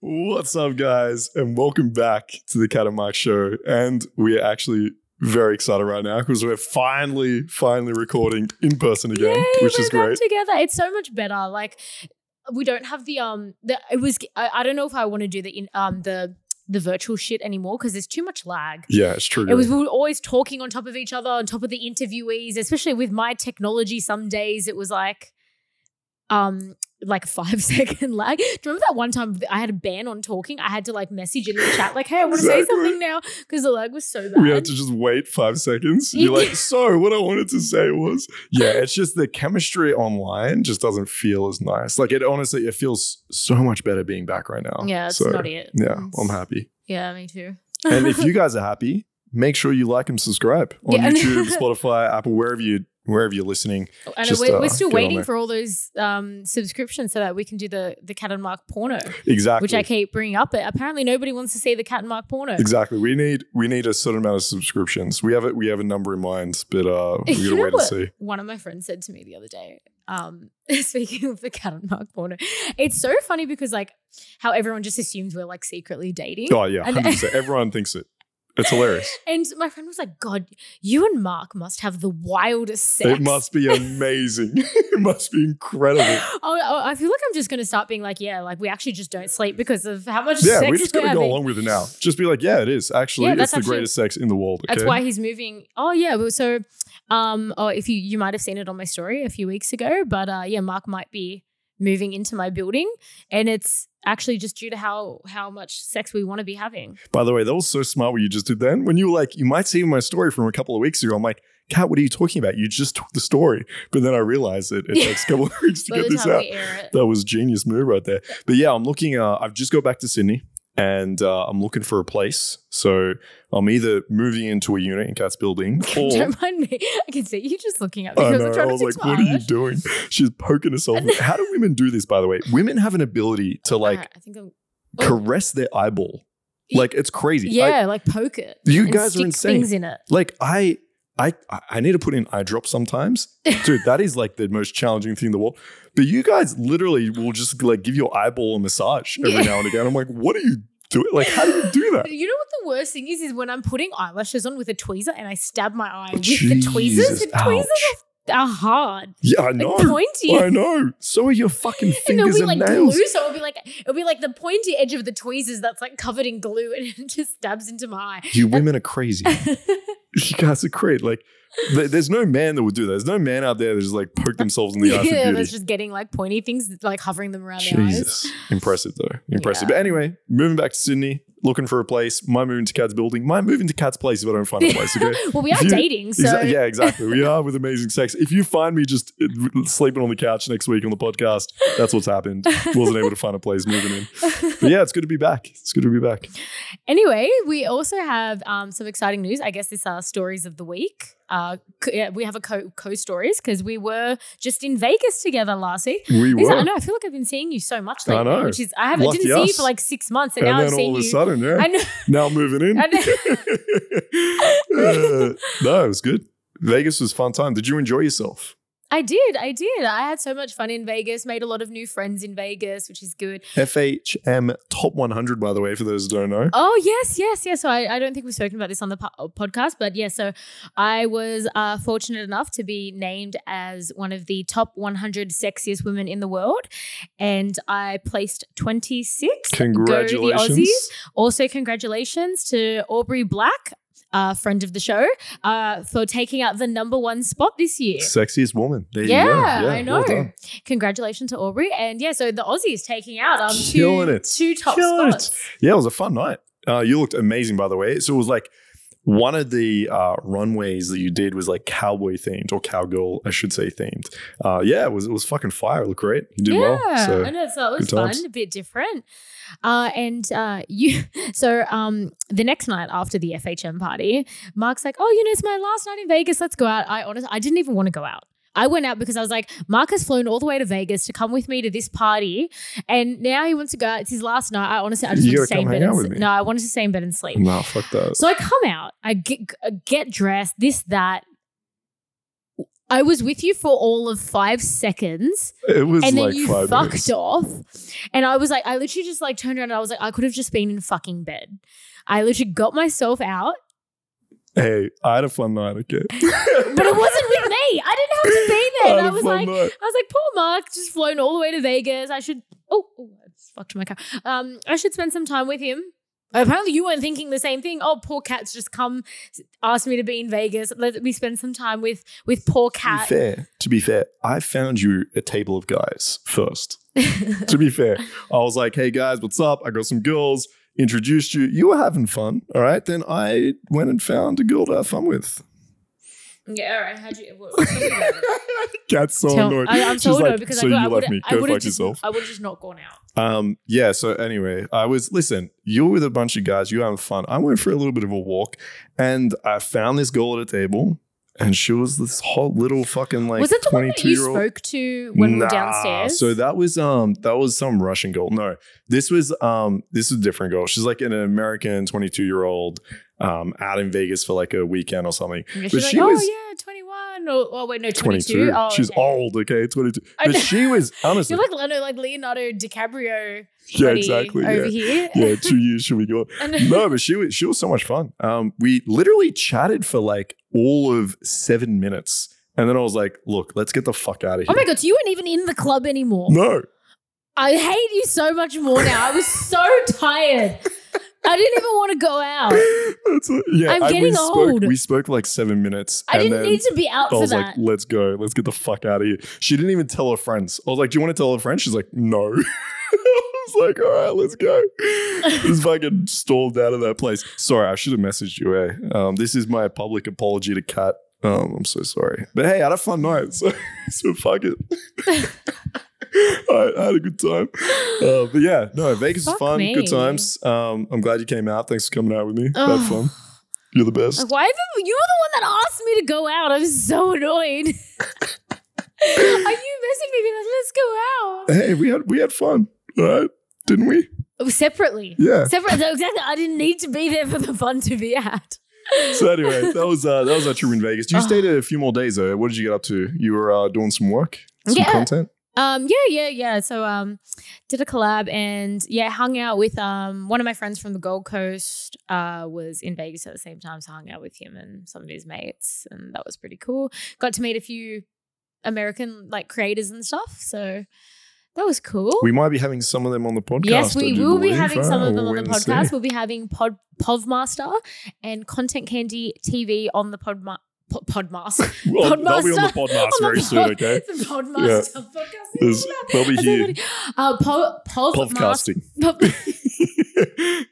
What's up, guys, and welcome back to the Kat and Mark Show. And we are actually very excited right now because we're finally, finally recording in person again, Yay, which we're is great. together. It's so much better. Like we don't have the um the it was I, I don't know if I want to do the in um the the virtual shit anymore because there's too much lag. Yeah, it's true. It was we were always talking on top of each other, on top of the interviewees, especially with my technology. Some days it was like um like a five second lag. Do you remember that one time I had a ban on talking? I had to like message in the chat, like, hey, I want to say something now because the lag was so bad. we had to just wait five seconds. You're like, so what I wanted to say was, yeah, it's just the chemistry online just doesn't feel as nice. Like it honestly, it feels so much better being back right now. yeah, it's So, not it. Yeah, It's- I'm happy. Yeah, me too. And if you guys are happy, make sure you like and subscribe on Yeah. YouTube, Spotify, Apple, wherever you wherever you're listening. And Just, we're, uh, we're still waiting for all those um, subscriptions so that we can do the the Kat and mark porno, Exactly. which I keep bringing up. But apparently, nobody wants to see the Kat and mark porno. Exactly. We need we need a certain amount of subscriptions. We have it. We have a number in mind, but uh, we gotta wait and see. One of my friends said to me the other day, um, speaking of the Kat and mark porno, it's so funny because like how everyone just assumes we're like secretly dating. Oh yeah, And- hundred percent. Everyone thinks it. It's hilarious. And my friend was like, God, you and Mark must have the wildest sex. It must be amazing. it must be incredible. Oh, I feel like I'm just going to start being like, yeah, like we actually just don't sleep because of how much Yeah, sex we just we're gotta go along with it now. Just be like, yeah, it is actually. Yeah, it's the actually- greatest sex in the world. Okay? That's why he's moving. Oh yeah, well, so um, oh if you you might have seen it on my story a few weeks ago, but uh, yeah, Mark might be moving into my building, and it's actually just due to how how much sex we want to be having. By the way, that was so smart what you just did then. When you were like, you might see my story from a couple of weeks ago. I'm like, Kat, what are you talking about? You just took the story. But then I realized it, it Yeah. takes a couple of weeks to get this out. we air it, That was genius move right there. But yeah, I'm looking. Uh, I've just got back to Sydney, and uh, I'm looking for a place. So I'm either moving into a unit in Kat's building, or don't mind me. I can see you just looking at me I because know. I was like, "What are you doing?" She's poking herself. How do women do this? By the way, women have an ability to like Alright, I think I'm. Oh. caress their eyeball. Like it's crazy. I- Yeah, like poke it. You guys are insane. Things in it. like I. I, I need to put in eye drops sometimes. Dude, that is like the most challenging thing in the world. But you guys literally will just like give your eyeball a massage every Yeah. now and again. I'm like, what are you doing? Like, how do you do that? You know what the worst thing is? Is when I'm putting eyelashes on with a tweezer and I stab my eye with the tweezers. Jesus, The tweezers are, are hard, Yeah, I like know. pointy. I know. So are your fucking and they'll fingers be and, like nails. glue, so it'll be like it'll be like the pointy edge of the tweezers that's like covered in glue, and it just stabs into my eye. You women are crazy. you guys are great. Like, there's no man that would do that. There's no man out there that just like poke themselves in the eye yeah, that's just getting like pointy things, like hovering them around their eyes. Jesus. Impressive though. Impressive. Yeah. But anyway, moving back to Sydney, looking for a place. My moving to Kat's building. My moving to Kat's place if I don't find a place. Okay. well, we are you- dating, so Exa- yeah, exactly. We are with amazing sex. If you find me just uh, sleeping on the couch next week on the podcast, that's what's happened. Wasn't able to find a place moving in. But yeah, it's good to be back. It's good to be back. Anyway, we also have um, some exciting news. I guess this are stories of the week. Uh, we have a co co stories because we were just in Vegas together last week. We were. I know. I feel like I've been seeing you so much lately. I know. which is I haven't Lucky didn't see you for like six months, and, and now I've then seen all of a sudden, yeah. Now moving in. Uh, no, it was good. Vegas was a fun time. Did you enjoy yourself? I did. I did. I had so much fun in Vegas. Made a lot of new friends in Vegas, which is good. FHM Top 100, by the way, for those who don't know. Oh yes, yes, yes. So I, I don't think we've spoken about this on the po- podcast, but yeah. So I was uh, fortunate enough to be named as one of the top 100 sexiest women in the world, and I placed 26. Go the Congratulations. Aussies. Also, congratulations to Aubrey Black. Uh, friend of the show, uh, for taking out the number one spot this year. Sexiest woman. There Yeah, you go. I know. well. Congratulations to Aubrey, and yeah, so the Aussies taking out um Killing two, it. two top Killing it. spots. Yeah, it was a fun night. Uh, you looked amazing, by the way. So it was like one of the uh, runways that you did was like cowboy themed or cowgirl, I should say, themed. Uh, yeah, it was it was fucking fire. It looked great. You did yeah, well. So I know. So it was fun, times. a bit different. Uh, and uh, you, so um, the next night after the FHM party, Mark's like, "Oh, you know, it's my last night in Vegas. Let's go out." I honestly, I didn't even want to go out. I went out because I was like, Mark has flown all the way to Vegas to come with me to this party, and now he wants to go out. It's his last night. I honestly, I just You want to stay in bed. And, out with s- me. no, I wanted to stay in bed and sleep. no, fuck that. So I come out, I get, get dressed, this, that. I was with you for all of five seconds, It was and then like you fucked minutes. off. And I was like, I literally just like turned around and I was like, I could have just been in fucking bed. I literally got myself out, Hey, I had a fun night, okay? but it wasn't with me. I didn't have to be there. And had I was like, night. I was like, poor Mark, just flown all the way to Vegas. I should. Oh, oh I fucked my car. Um, I should spend some time with him. Apparently, you weren't thinking the same thing. Oh, poor Kat's just come, asked me to be in Vegas. Let me spend some time with with poor To be Kat. fair, to be fair, I found you a table of guys first. to be fair, I was like, "Hey guys, what's up? I got some girls." Introduced you. You were having fun, all right. Then I went and found a girl to have fun with. yeah, all right. How'd you? What, what, tell me about it. Kat's so Tell- annoyed. I, am so She's annoyed like, because so I, you I left would me. I Go fuck have just yourself. I would have just not gone out. Um, yeah, so anyway, I was listen, You're with a bunch of guys, you were having fun. I went for a little bit of a walk and I found this girl at a table and she was this hot little fucking like was that the one that 22 you year old. spoke to when we were downstairs? So that was um that was some Russian girl. No, this was um this is a different girl. She's like an American 22 year old um out in Vegas for like a weekend or something. But like, she oh was- yeah, 21. Or, oh wait, no, 22. 22. Oh, She's okay. old, okay, 22. But she was honestly You're like Leonardo, like Leonardo DiCaprio. yeah, exactly. Over Yeah. here. yeah, two years should we go? No, but she was she was so much fun. Um, we literally chatted for like all of seven minutes, and then I was like, "Look, let's get the fuck out of here." Oh my god, so you weren't even in the club anymore. No, I hate you so much more now. I was so tired. I didn't even want to go out. That's a- yeah. I'm I- we getting spoke, old. We spoke for like seven minutes, I didn't need to be out I for was that. like, "Let's go, let's get the fuck out of here." She didn't even tell her friends. I was like, "Do you want to tell her friends?" She's like, "No." I was like, "All right, let's go." Just fucking stalled out of that place. Sorry, I should have messaged you. Eh? Um, this is my public apology to Kat. Um, I'm so sorry, but hey, I had a fun night, so, so fuck it. I, I had a good time. Uh, but yeah, no, Vegas is fun, me. good times. Um, I'm glad you came out. Thanks for coming out with me. Ugh. Had fun. You're the best. Like, why have you, were the one that asked me to go out? I'm so annoyed. Are you messing me? like, Let's go out. Hey, we had we had fun, right? Didn't we? Oh, separately. Yeah. Separate. so exactly. I didn't need to be there for the fun to be at. So anyway, that was uh, that was our trip in Vegas. You Oh. stayed a few more days though. What did you get up to? You were uh, doing some work, some Yeah. content. Um, yeah, yeah, yeah. So um did a collab and yeah, hung out with um one of my friends from the Gold Coast uh was in Vegas at the same time, so hung out with him and some of his mates, and that was pretty cool. Got to meet a few American like creators and stuff, so that was cool. We might be having some of them on the podcast. Yes, we will be believe. having some Uh, of them we'll on the wait and see. podcast. We'll be having Pod Povmaster and Content Candy TV on the Podma- Po- Podmaster. They'll be on the Podmaster. podcast On the very soon. Okay, The Podmaster podcast. There's- they'll be here. Uh, po- Povmaster. podcasting.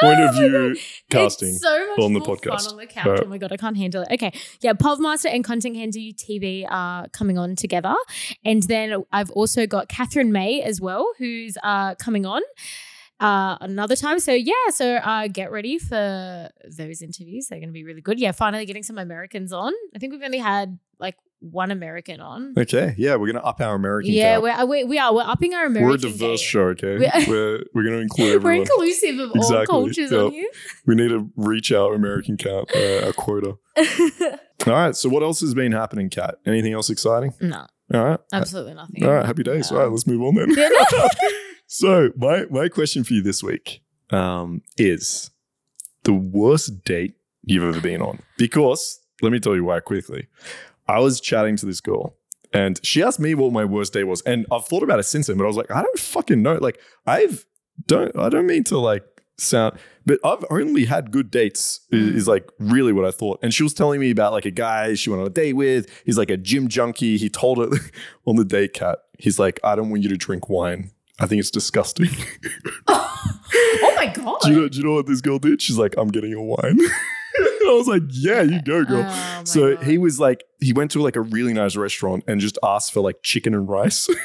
Point of Oh view casting. It's so much on the more podcast. fun on the couch. Right. Oh my god, I can't handle it. Okay, yeah, Povmaster and Content Candy TV are coming on together, and then I've also got Catherine May as well, who's uh, coming on uh, another time. So yeah, so uh, get ready for those interviews. They're going to be really good. Yeah, finally getting some Americans on. I think we've only had like one American on. Okay, yeah, we're gonna up our American. Yeah, we're, uh, we, we are. We're upping our American. we're a diverse game. show. Okay, We- we're we're gonna include We're inclusive of all Exactly, cultures on we need to reach our American count, uh, our quota. All right. So what else has been happening, Kat? Anything else exciting? no, All right. absolutely nothing. All right. Happy days. All right. Let's move on then. So my my question for you this week um, is the worst date you've ever been on. Because let me tell you why quickly. I was chatting to this girl and she asked me what my worst date was, and I've thought about it since then. But I was like, I don't fucking know. Like I've don't I don't mean to like sound, but I've only had good dates. i- Mm. Is, like really what I thought. And she was telling me about like a guy she went on a date with. He's like a gym junkie. He told her on the date, Kat. He's like, I don't want you to drink wine. I think it's disgusting. oh my god. do, you know, do you know what this girl did? She's like, I'm getting a wine. I was like, yeah, you go, girl. Oh so God. he was like, he went to like a really nice restaurant and just asked for like chicken and rice.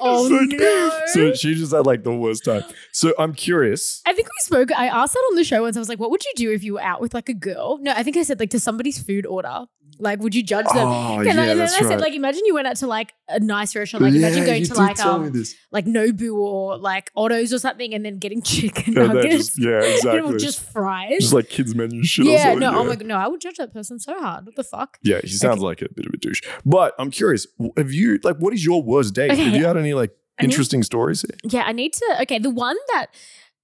Oh so, no. so she just had like the worst time. So I'm curious. I think we spoke. I asked that on the show once. I was like, "What would you do if you were out with like a girl?" No, I think I said like to somebody's food order, Like, would you judge them? Oh, and, yeah, I, and then I said, right. like, imagine you went out to like a nice restaurant. Like, imagine going to like um like Nobu or like Otto's or something, and then getting chicken nuggets. just, yeah, exactly. just fries. Just like kids menu shit. or yeah, no, oh my god, no, I would judge that person so hard. What the fuck? Yeah, he sounds like a bit of a douche. But I'm curious, have you like what is your worst date? Okay. Have you had any like I need- interesting stories? here? Yeah, I need to. Okay, the one that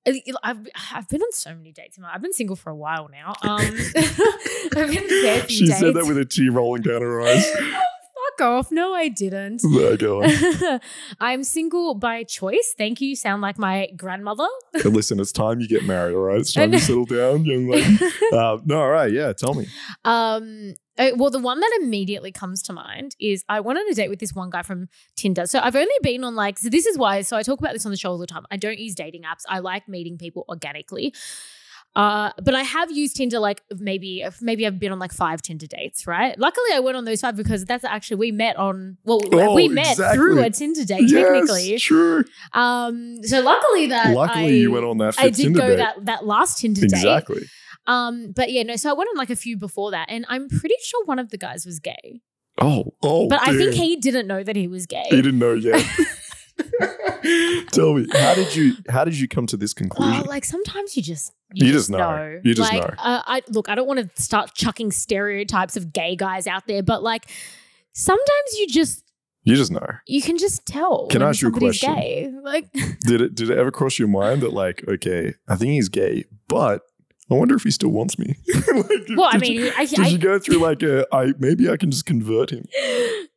uh, I've I've been on so many dates. I've been single for a while now. Um, I've been She dates. said that with a tear rolling down her eyes. Fuck off! No, I didn't. Go on. I'm single by choice. Thank you. Sound like my grandmother. Hey, Listen, it's time you get married, all right? It's time to settle down, young lady. Uh, no, all right, yeah, tell me. Um, uh, well, the one that immediately comes to mind is I went on a date with this one guy from Tinder. So I've only been on like, so this is why, so I talk about this on the show all the time. I don't use dating apps. I like meeting people organically. Uh, but I have used Tinder like maybe maybe I've been on like five Tinder dates, right? Luckily, I went on those five because that's actually we met on well Oh, we met through exactly. a Tinder date technically. Yes, sure. Um, so luckily that Luckily, I, you went on that I did Tinder go date. that that last Tinder date. exactly. Um, but yeah, no. So I went on like a few before that, and I'm pretty sure one of the guys was gay. Oh, oh. But I think he didn't know that he was gay. he didn't know yet. Tell me, how did you how did you come to this conclusion? Like sometimes you just You just know. You just like, know. Uh, I look. I don't want to start chucking stereotypes of gay guys out there, but like sometimes you just you just know. you can just tell. Can I ask you a question? Gay. Like Did it did it ever cross your mind that like, okay, I think he's gay, but I wonder if he still wants me. like, Well, I did you- mean, I, did I, you go through like a I maybe I can just convert him?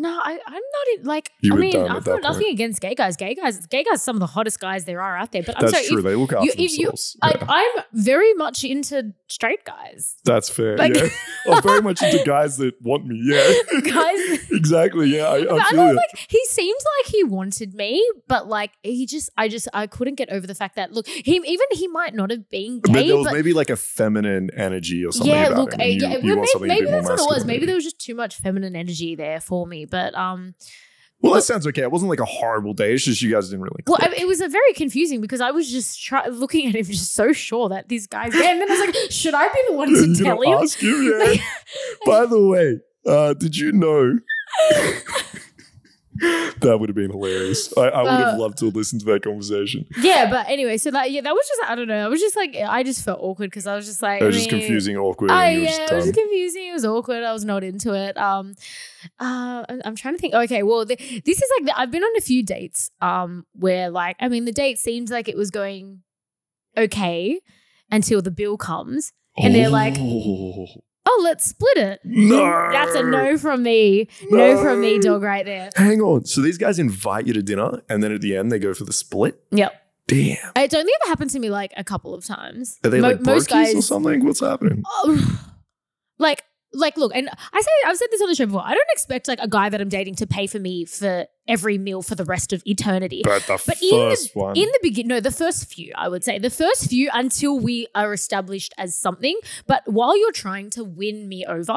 no, I, I'm not in, like. You I were mean, done at I've that got nothing against gay guys. Gay guys, gay guys, are some of the hottest guys there are out there. But I'm That's sorry, true. if, they look after you- if you- themselves. I, Yeah. I'm very much into straight guys. That's fair. like- yeah. I'm very much into guys that want me. Yeah. Guys- exactly. Yeah. I, I I feel like he seems like he wanted me, but like he just, I just, I couldn't get over the fact that look, he even he might not have been but gay, there was but, maybe like a feminine energy or something yeah, about look, him. you- yeah, you well, want maybe, something a maybe bit more that's what it was. masculine, Maybe there was just too much feminine energy there for me. But um, Well, that sounds okay. It wasn't like a horrible day. It's just you guys didn't really. well, I, click. it was a very confusing because I was just try- looking at him, just so sure that these guy's and then I was like, should I be the one to tell him? ask him? Yeah. By the way, uh, did you know? that would have been hilarious. I, I would have Uh, loved to listen to that conversation. Yeah, but anyway, so that yeah, that was just I don't know. I was just like I just felt awkward because I was just like It was I just mean, confusing, awkward. I, yeah, just it was confusing. It was awkward. I was not into it. Um, uh, I'm- trying to think. Okay, well, the, this is like the, I've been on a few dates. Um, where like I mean, the date seems like it was going okay until the bill comes, and they're like, Oh, "Oh, let's split it." no, That's a no from me. No, from me, dog, right there. Hang on. So these guys invite you to dinner, and then at the end they go for the split. Yep. Damn. It's only ever happened to me like a couple of times. Are they Mo- like most brokies or something? What's happening? Oh, like like look and i say i've said this on the show before i don't expect like a guy that i'm dating to pay for me for every meal for the rest of eternity But the But in the- first one. in the beginning no the first few i would say the first few until we are established as something but while you're trying to win me over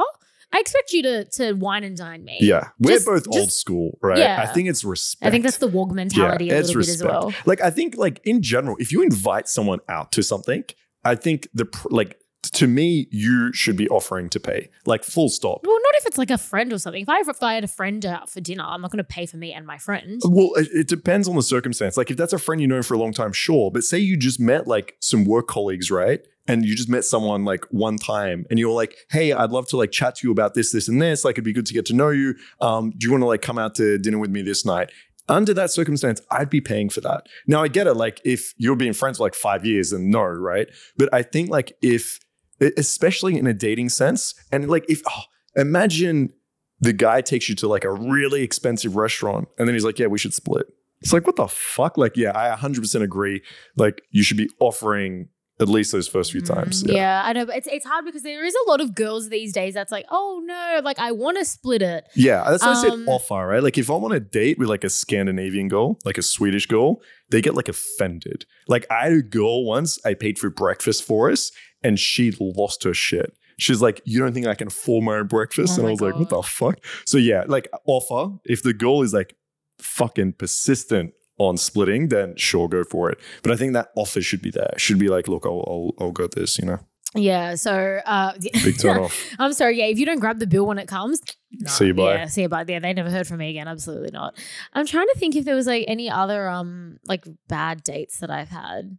i expect you to to wine and dine me yeah, we're Just- both just- old school, right? Yeah. I think it's respect. i think that's the wog mentality a it's little bit as well Like I think, like in general, if you invite someone out to something, I think the like to me, you should be offering to pay, like full stop. well not if it's like a friend or something if i, if I had a friend out for dinner i'm not going to pay for me and my friend Well, it, it depends on the circumstance. Like if that's a friend you know for a long time, sure. But say you just met like some work colleagues, right? And you just met someone like one time, and you're like, "Hey, I'd love to like chat to you about this, this, and this. Like, it'd be good to get to know you. Um, do you want to like come out to dinner with me this night?" Under that circumstance, I'd be paying for that. Now, I get it. Like, if you're being friends for like five years, then no, right? But I think like if, especially in a dating sense, and like if oh, imagine the guy takes you to like a really expensive restaurant and then he's like, yeah, we should split. It's like, what the fuck? Like, yeah, I 100% agree. Like, you should be offering at least those first few times. Mm, Yeah. yeah, I know, but it's it's hard because there is a lot of girls these days that's like, oh no, like I want to split it. Yeah. That's why I Um, said offer, right? Like, if I'm on a date with like a Scandinavian girl, like a Swedish girl, they get like offended. Like, I had a girl once, I paid for breakfast for us, and she lost her shit. She's like, You don't think I can afford my own breakfast? Oh and I was like, What the fuck? So, yeah, like, offer. If the girl is like fucking persistent on splitting, then sure, go for it. But I think that offer should be there. Should be like, Look, I'll, I'll, I'll go this, you know? Yeah. So uh, Big turn off. I'm sorry. Yeah, if you don't grab the bill when it comes, nah, See you, bye. Yeah, see you bye. Yeah, they never heard from me again. Absolutely not. I'm trying to think if there was like any other um like bad dates that I've had.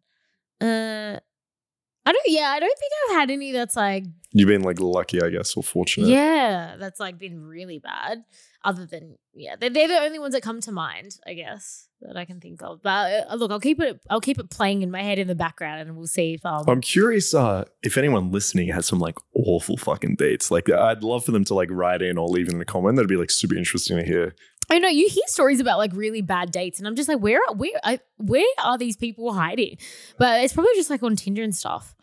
Uh, I don't. Yeah, I don't think I've had any that's like You've been like lucky, I guess, or fortunate. yeah, that's like been really bad. Other than yeah, they're, they're the only ones that come to mind, I guess, that I can think of. But uh, look, I'll keep it. I'll keep it playing in my head in the background, and we'll see if um. I'm curious uh, if anyone listening has some like awful fucking dates. Like, I'd love for them to like write in or leave in a comment. That'd be like super interesting to hear. I know you hear stories about like really bad dates, and I'm just like, where, are- where, I, where are these people hiding? But it's probably just like on Tinder and stuff.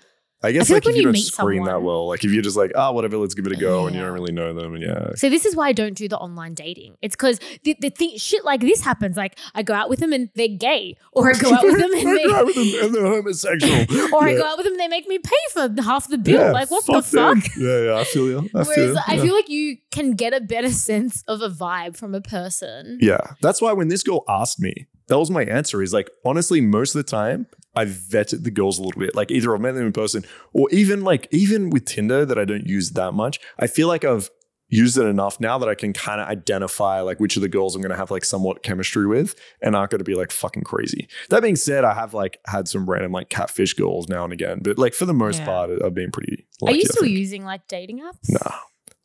I guess feel like, like if you you don't screen that someone- well, like if you're just like, ah, whatever, let's give it a go, and you don't really know them, and yeah, So this is why I don't do the online dating. It's because the, the thing, shit like this happens. Like I go out with them and they're gay, or I go out with them and I go out they, with them and they're homosexual, or I go out with them and they make me pay for half the bill. Yeah, like what the them. fuck? Yeah, yeah, I feel you. I feel Whereas you. I feel like you can get a better sense of a vibe from a person. Yeah. That's why when this girl asked me, that was my answer is like, honestly, most of the time, I vetted the girls a little bit. Like either I've met them in person or even like, even with Tinder that I don't use that much, I feel like I've used it enough now that I can kind of identify like which of the girls I'm going to have like somewhat chemistry with and aren't going to be like fucking crazy. That being said, I have like had some random like catfish girls now and again, but like for the most Yeah. part, I've been pretty Are you still using like dating apps? Nah.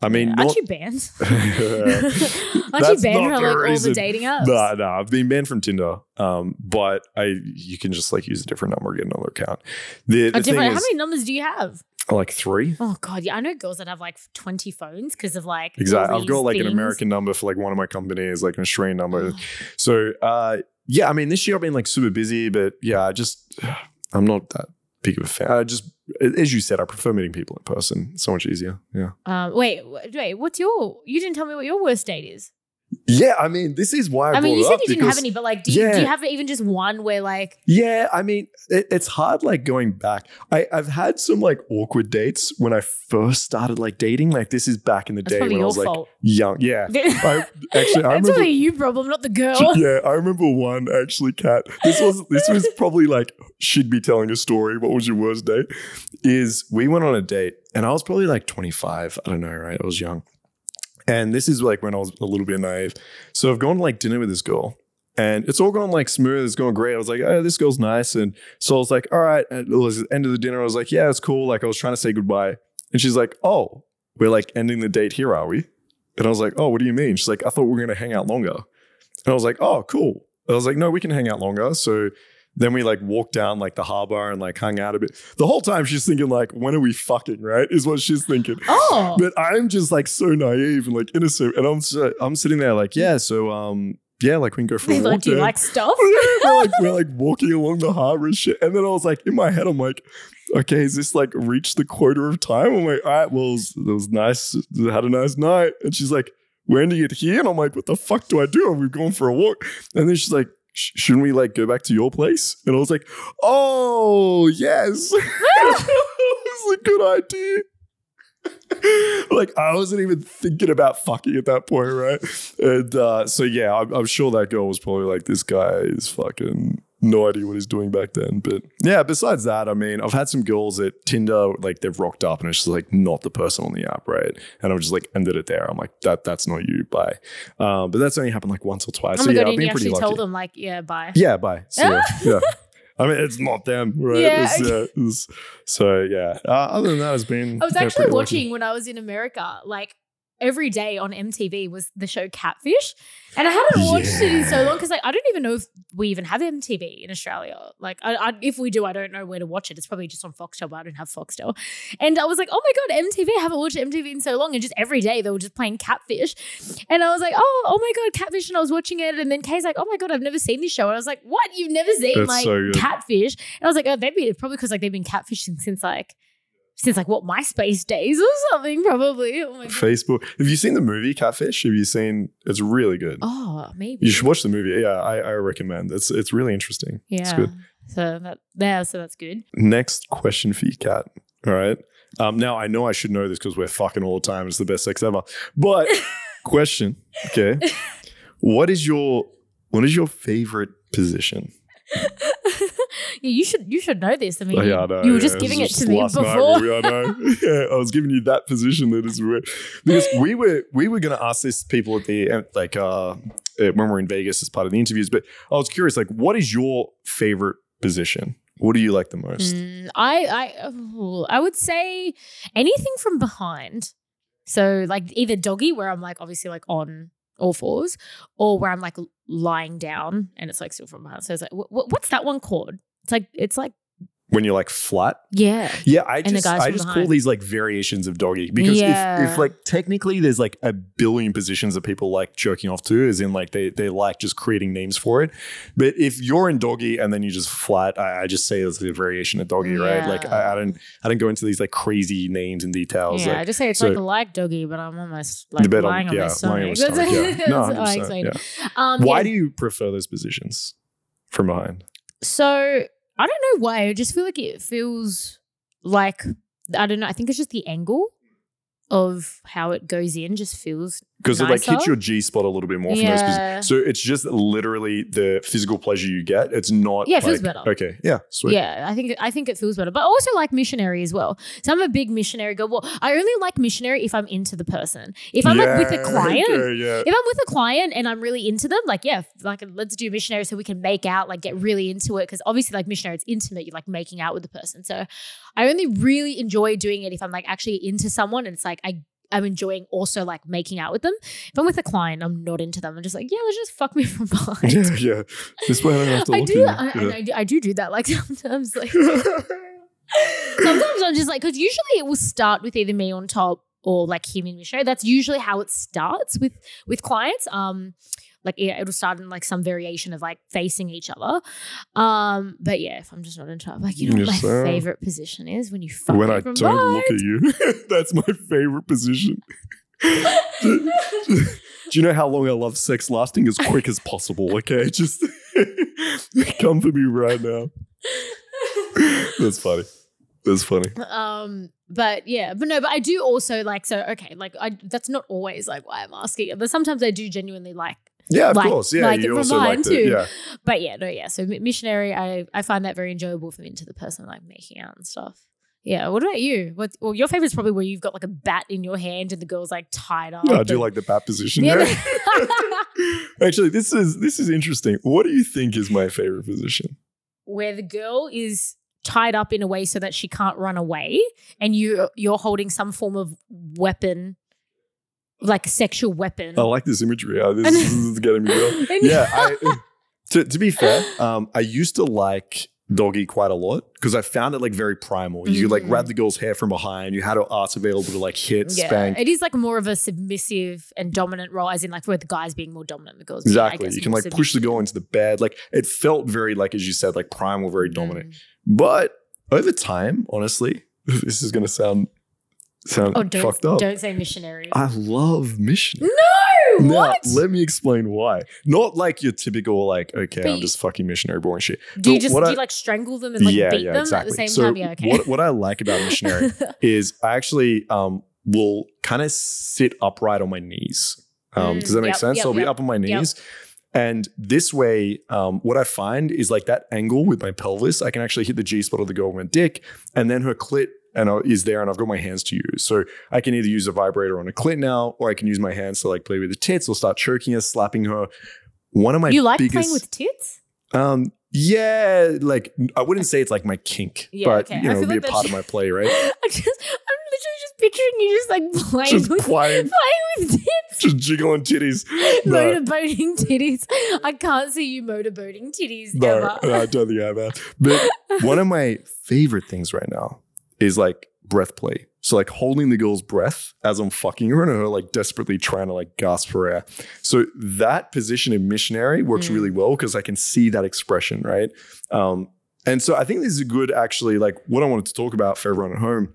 I mean, Yeah. aren't you banned? Aren't you banned not from like all reason. the dating apps? Nah, nah, I've been banned from Tinder. Um, but I you can just like use a different number, get another account. The, A the thing different, how many numbers do you have? like three. Oh god, yeah, I know girls that have like twenty phones because of like Exactly. I've got like an. American number for like one of my companies, like an Australian number. Oh. So uh yeah, I mean this year I've been like super busy, but yeah, I just I'm not that big of a fan. I just as you said, I prefer meeting people in person. So much easier. Yeah. Um, wait, wait, what's your? You didn't tell me what your worst date is. Yeah, I mean, this is why I, I, mean, you said you didn't have any, but like, do you, do you have even just one where like, Yeah, I mean, it, it's hard like going back. I, I've had some like awkward dates when I first started like dating. Like this is back in the that's day when I was like fault. young. Yeah. I That's actually I remember probably you problem, not the girl. Yeah, I remember one actually, Kat. This was this was probably like she'd be telling a story. What was your worst date? Is we went on a date and I was probably like 25. I don't know, right? I was young. And this is like when I was a little bit naive. So I've gone to like dinner with this girl and it's all gone like smooth. It's going great. I was like, oh, this girl's nice. And so I was like, all right. And it was the end of the dinner. I was like, yeah, it's cool. Like I was trying to say goodbye. And she's like, oh, we're like ending the date here, are we? And I was like, oh, what do you mean? She's like, I thought we were going to hang out longer. And I was like, oh, cool. I was like, no, we can hang out longer. So then we like walked down like the harbor and like hung out a bit. The whole time she's thinking like, when are we fucking, right? Is what she's thinking. Oh, But I'm just like so naive and like innocent. And I'm so, I'm sitting there like, yeah, so um, yeah, like we can go for a walk. like, do you like stuff? we're like we're like walking along the harbor and shit. And then I was like, in my head, I'm like, okay, is this like reached the quarter of time? I'm like, all right, well, it was, it was nice. Had a nice night. And she's like, when do you get here? And I'm like, what the fuck do I do? And we've gone for a walk. And then she's like, "Sh- shouldn't we like go back to your place? And I was like, oh yes, it's a good idea. like I wasn't even thinking about fucking at that point, right? And uh, so yeah, I'm, I'm sure that girl was probably like, "This guy is fucking no idea what he's doing back then." But yeah, besides that, I mean, I've had some girls at Tinder like they've rocked up and it's just like not the person on the app, right? And I've just like ended it there. I'm like, that that's not you, bye. Um, but that's only happened like once or twice. Oh so yeah, god! I've been pretty lucky. told them like, yeah, bye. Yeah, bye. Ya. yeah. I mean, it's not them, right? Yeah, It's, uh, it's- so yeah. Uh, other than that, it's been. I was actually pretty lucky. watching when I was in America, like every day on MTV was the show Catfish, and I hadn't watched it in so long because like I don't even know if we even have MTV in Australia. Like, I, I, if we do, I don't know where to watch it. It's probably just on Foxtel, but I don't have Foxtel. And I was like, oh my god, MTV! I haven't watched MTV in so long, and just every day they were just playing Catfish, and I was like, oh, oh my god, Catfish! And I was watching it, and then Kay's like, oh my god, I've never seen this show, and I was like, what? You've never seen That's like so. Catfish? And I was like, oh, they'd be probably because like they've been catfishing since like since like what MySpace days or something, probably. Oh. Facebook. Have you seen the movie Catfish? Have you seen? It's really good. Oh, maybe. You should watch the movie. Yeah, I, I recommend. It's it's really interesting. yeah. It's good. So that yeah, so that's good. Next question for you, Kat. All right. Um, now I know I should know this because we're fucking all the time. It's the best sex ever. But question. Okay. What is your what is your favorite position? You should you should know this. I mean, Oh, yeah, I know, you were yeah, just it giving it just to me night before. we- I know. Yeah, I was giving you that position that is weird because we were we were going to ask this people at the end, like uh, when we're in Vegas as part of the interviews. But I was curious, like, what is your favorite position? What do you like the most? Mm, I I I would say anything from behind. So like either doggy, where I'm like obviously like on all fours, or where I'm like lying down and it's like still from behind. So it's like wh- wh- what's that one called? It's like it's like When you're like flat, yeah. Yeah, I the just I just call these like variations of doggy because Yeah. if, if like technically there's like a billion positions that people like jerking off to, as in like they they like just creating names for it. But if you're in doggy and then you just flat, I, I just say it's a variation of doggy, right? Like I, I don't I don't go into these like crazy names and details. Yeah, like, I just say it's so- like like doggy, but I'm almost like lying on, yeah, my stomach. lying on the stomach. Yeah. No, I 100%, explain yeah. Um, Why yeah, do you prefer those positions from behind? So I don't know why. I just feel like it feels like I don't know. I think it's just the angle of how it goes in just feels Because it like hits your G spot a little bit more from those Yeah. positions. So it's just literally the physical pleasure you get. It's not Yeah, it feels better. Okay. Yeah. Sweet. Yeah, I think I think it feels better. But I also like missionary as well. So I'm a big missionary girl. Well, I only like missionary if I'm into the person. If I'm like with a client, okay, yeah. if I'm with a client and I'm really into them, like yeah, like let's do missionary so we can make out, like get really into it. Because obviously, like missionary, it's intimate. You're like making out with the person. So I only really enjoy doing it if I'm like actually into someone and it's like I. I'm enjoying also like making out with them. If I'm with a client, I'm not into them. I'm just like, yeah, let's just fuck me from behind. yeah, yeah. This way I don't have to I do, I, and I do, I do do that. Like sometimes, like sometimes I'm just like, because usually it will start with either me on top or like him in the show. That's usually how it starts with with clients. Um, like yeah, it'll start in like some variation of like facing each other. Um, but yeah, if I'm just not into it, like you know what Yes, my favorite position is when you fuck when I don't behind. look at you, that's my favorite position. do, do you know how long I love sex lasting as quick as possible? Okay, just come for me right now. That's funny. That's funny. um but yeah but no but i do also like so okay like i that's not always like why i'm asking but sometimes i do genuinely like Yeah, of Like- course. Yeah, like you also like the, too. yeah. but yeah no yeah so missionary i i find that very enjoyable for me into the person like making out and stuff yeah what about you what well your favorite's probably where you've got like a bat in your hand and the girl's like tied up Yeah, I do and- like the bat position. Yeah. Actually, this is this is interesting. What do you think is my favorite position? where the girl is tied up in a way so that she can't run away and you you're holding some form of weapon like a sexual weapon I like this imagery. Uh, this, this is getting me real. Yeah. I, to, to be fair, um, I used to like doggy quite a lot because I found it like very primal. You could like Mhm. grab the girl's hair from behind. You had her arts available to like hit, Yeah, spank. it is like more of a submissive and dominant role, as in like where the guys being more dominant, the girls. Exactly. guess, You can like push the girl submissive. into the bed. Like it felt very like as you said, like primal, very dominant. Mm. But over time, honestly, this is gonna sound sound Oh, don't fucked up. don't say missionary. I love missionary. no, Now, what? let me explain why. Not like your typical like, okay, But I'm just fucking missionary boring shit. do you just do I- you like strangle them and like yeah, beat yeah, them exactly. at the same so time? Yeah, okay. what what I like about missionary is I actually um will kind of sit upright on my knees. Um, Mm, does that make yep, sense? yep, so I'll be up on my yep. knees. And this way, um, what I find is like that angle with my pelvis, I can actually hit the G spot of the girl with my dick, and then her clit and uh, is there, and I've got my hands to use. So I can either use a vibrator on a clit now, or I can use my hands to like play with the tits, or start choking her, slapping her. One of my you like biggest, playing with tits? um, yeah, like I wouldn't say it's like my kink, Yeah, but okay. you know, it'd be like a part of my play, right? I just, I'm literally just picturing you just like playing Just with playing, playing with tits. just jiggling titties. No, Motorboating titties. I can't see you motorboating titties no, ever. no, I don't think I have that. But one of my favorite things right now is like breath play. So like holding the girl's breath as I'm fucking her and her like desperately trying to like gasp for air. So that position in missionary works Mm. really well because I can see that expression, right? Um, and so I think this is a good actually like what I wanted to talk about for everyone at home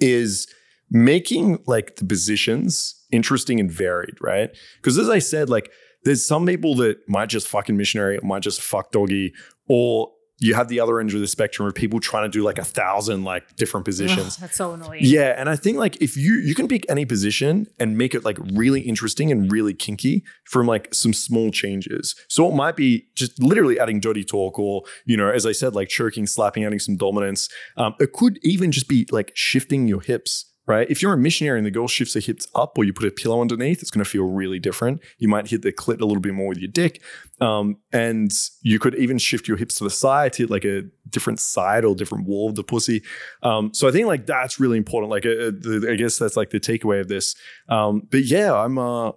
is making like the positions interesting and varied, right? Because as I said, like there's some people that might just fucking missionary, might just fuck doggy, or you have the other end of the spectrum of people trying to do like a thousand like different positions. Ugh, that's so annoying. Yeah, and I think like if you you can pick any position and make it like really interesting and really kinky from like some small changes. So it might be just literally adding dirty talk, or you know, as I said, like choking, slapping, adding some dominance. Um, it could even just be like shifting your hips. Right. If you're a missionary and the girl shifts her hips up or you put a pillow underneath, it's going to feel really different. You might hit the clit a little bit more with your dick. Um, and you could even shift your hips to the side to hit like a different side or different wall of the pussy. Um, so I think like that's really important. Like, uh, the, I guess that's like the takeaway of this. Um, but yeah, I'm, uh,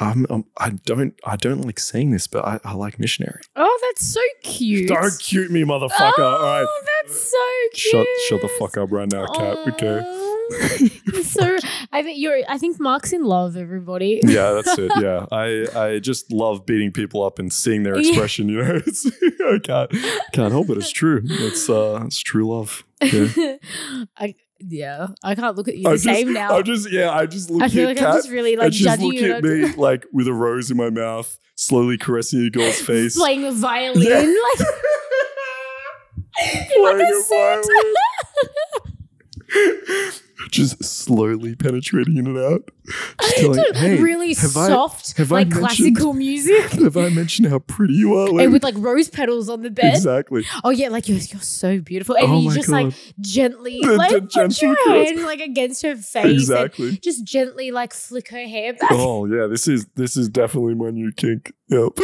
I'm, I'm, I don't, I don't like saying this, but I, I like missionary. Oh, that's so cute. Don't cute me, motherfucker. Oh, All right. that's so cute. Shut, shut the fuck up right now, Kat. Okay. So I think you're. I think Mark's in love. Everybody. Yeah, that's it. Yeah, I, I just love beating people up and seeing their Yeah. expression. You know, it's, I can't, can't help it. It's true. It's, uh, it's true love. Yeah. I yeah. I can't look at you I the just, same now. I just, yeah, I just look I feel at like Kat I'm just really like and she's judging looking you. at me like with a rose in my mouth, slowly caressing a girl's face. playing a violin. Yeah. Like, Playing a a suit. violin. just slowly penetrating in and out. Just telling, hey, really soft, have I like classical music. have I mentioned how pretty you are? And with like rose petals on the bed. Exactly. Oh yeah, like you're, you're so beautiful, and Oh you just God. like gently The- like the put your hand like against her face, Exactly. and just gently like flick her hair back. oh yeah, this is this is definitely my new kink. Yep.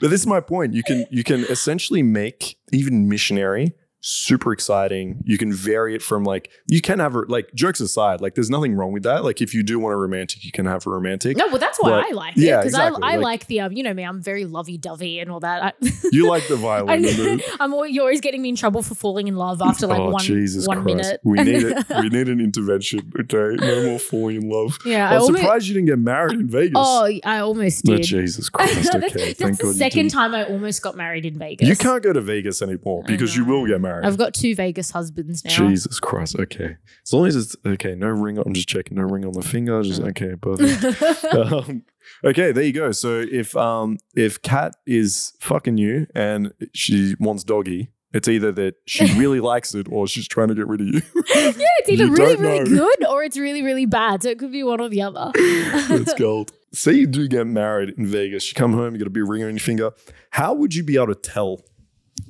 but this is my point. You can you can essentially make even missionary super exciting. You can vary it from like you can have like jokes aside, like there's nothing wrong with that. Like if you do want a romantic, you can have a romantic. No, well, that's why But- I like yeah, it because exactly, I, I like- like, the um, you know me, I'm very lovey dovey and all that. I, You like the violin. I, I'm always, you're always getting me in trouble for falling in love after like oh one Jesus one Christ! minute. We need it. We need an intervention. Okay, no more falling in love. yeah, I I'm almost, surprised you didn't get married in Vegas. oh, I almost Oh, did. Jesus Christ! Okay, that's thank the God second time I almost got married in Vegas. You can't go to Vegas anymore because you will get married. I've got two Vegas husbands now. Jesus Christ. Okay. As long as it's okay, no ring. I'm just checking. No ring on the finger. Just Mm. okay, perfect. um, okay, there you go. So if um if Kat is fucking you and she wants doggy, it's either that she really likes it or she's trying to get rid of you. yeah, it's either You really, really good or it's really, really bad. So it could be one or the other. That's gold. Say you do get married in Vegas. You come home, you got a big ring on your finger. How would you be able to tell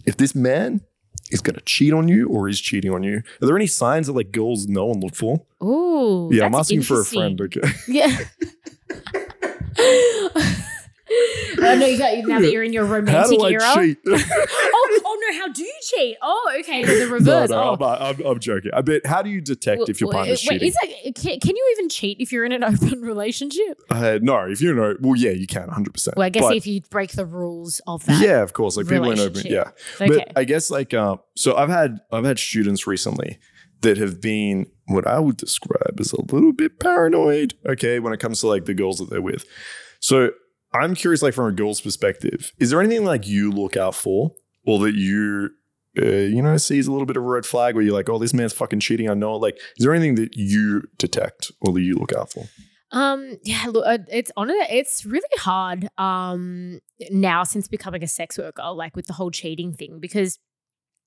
if this man is going to cheat on you or is cheating on you? Are there any signs that like girls know and look for? Oh, yeah, I'm asking for a friend. Okay. Yeah. oh no, you got now that you're in your How romantic do I era. cheat? Oh, oh no, how do you cheat? Oh, okay, the reverse. no, oh. I'm, I'm, I'm joking. I bet. How do you detect if your partner's wait, cheating? is that, can, can you even cheat if you're in an open relationship? Uh, no, if you know, well, yeah, you can, 100. percent Well, I guess but, if you break the rules of that. yeah, of course, like people in open. Yeah, Okay. but I guess like, uh, so I've had I've had students recently that have been what I would describe as a little bit paranoid. Okay, when it comes to like the girls that they're with. So I'm curious, like from a girl's perspective, is there anything like you look out for, or that you? Uh, you know, sees a little bit of a red flag where you're like, oh, this man's fucking cheating. I know. it." Like, is there anything that you detect or that you look out for? Um, yeah, look, uh, it's on. It's really hard. Um, now since becoming a sex worker, like with the whole cheating thing, because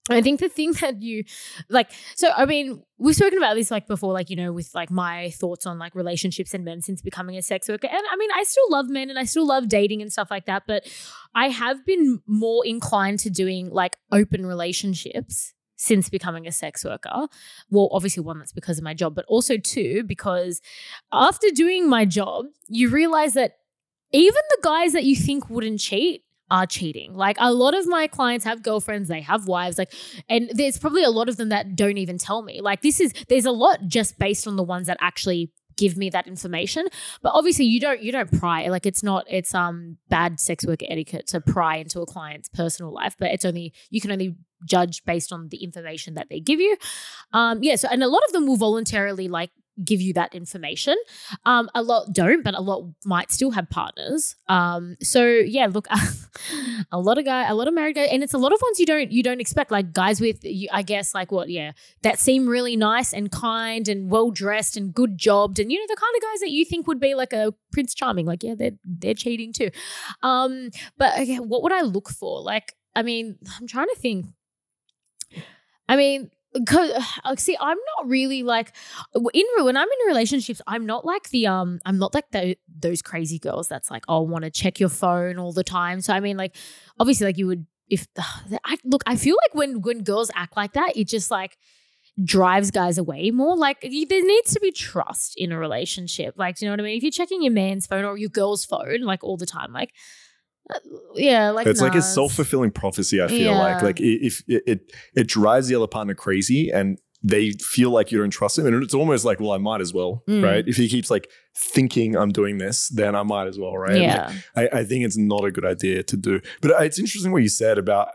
I think the thing that you like, so I mean, we've spoken about this like before, like you know, with like my thoughts on like relationships and men since becoming a sex worker, and I mean, I still love men and I still love dating and stuff like that, but I have been more inclined to doing like open relationships since becoming a sex worker. Well, obviously, one, that's because of my job, but also two, because after doing my job, you realize that even the guys that you think wouldn't cheat are cheating. Like a lot of my clients have girlfriends, they have wives, like, and there's probably a lot of them that don't even tell me. Like, this is, there's a lot just based on the ones that actually give me that information but obviously you don't you don't pry like it's not it's um bad sex worker etiquette to pry into a client's personal life but it's only you can only judge based on the information that they give you um yeah so and a lot of them will voluntarily like give you that information. Um a lot don't but a lot might still have partners. Um so yeah look a lot of guy a lot of married guys and it's a lot of ones you don't you don't expect like guys with i guess like what yeah that seem really nice and kind and well dressed and good jobbed and you know the kind of guys that you think would be like a prince charming like yeah they're they're cheating too. Um but okay what would i look for? Like i mean i'm trying to think. I mean, Cause, see, I'm not really like in when I'm in relationships. I'm not like the um. I'm not like the, those crazy girls that's like, oh, want to check your phone all the time. So I mean, like, obviously, like you would if I look. I feel like when when girls act like that, it just like drives guys away more. Like there needs to be trust in a relationship. Like, do you know what I mean? If you're checking your man's phone or your girl's phone like all the time, like yeah, like it's like a self fulfilling prophecy. I feel like Yeah. like i- if it, it it drives the other partner crazy and they feel like you don't trust him, and it's almost like, well, I might as well, Mm. right? If he keeps like thinking I'm doing this, then I might as well, right? Like, Yeah, I, I think it's not a good idea to do. But it's interesting what you said about.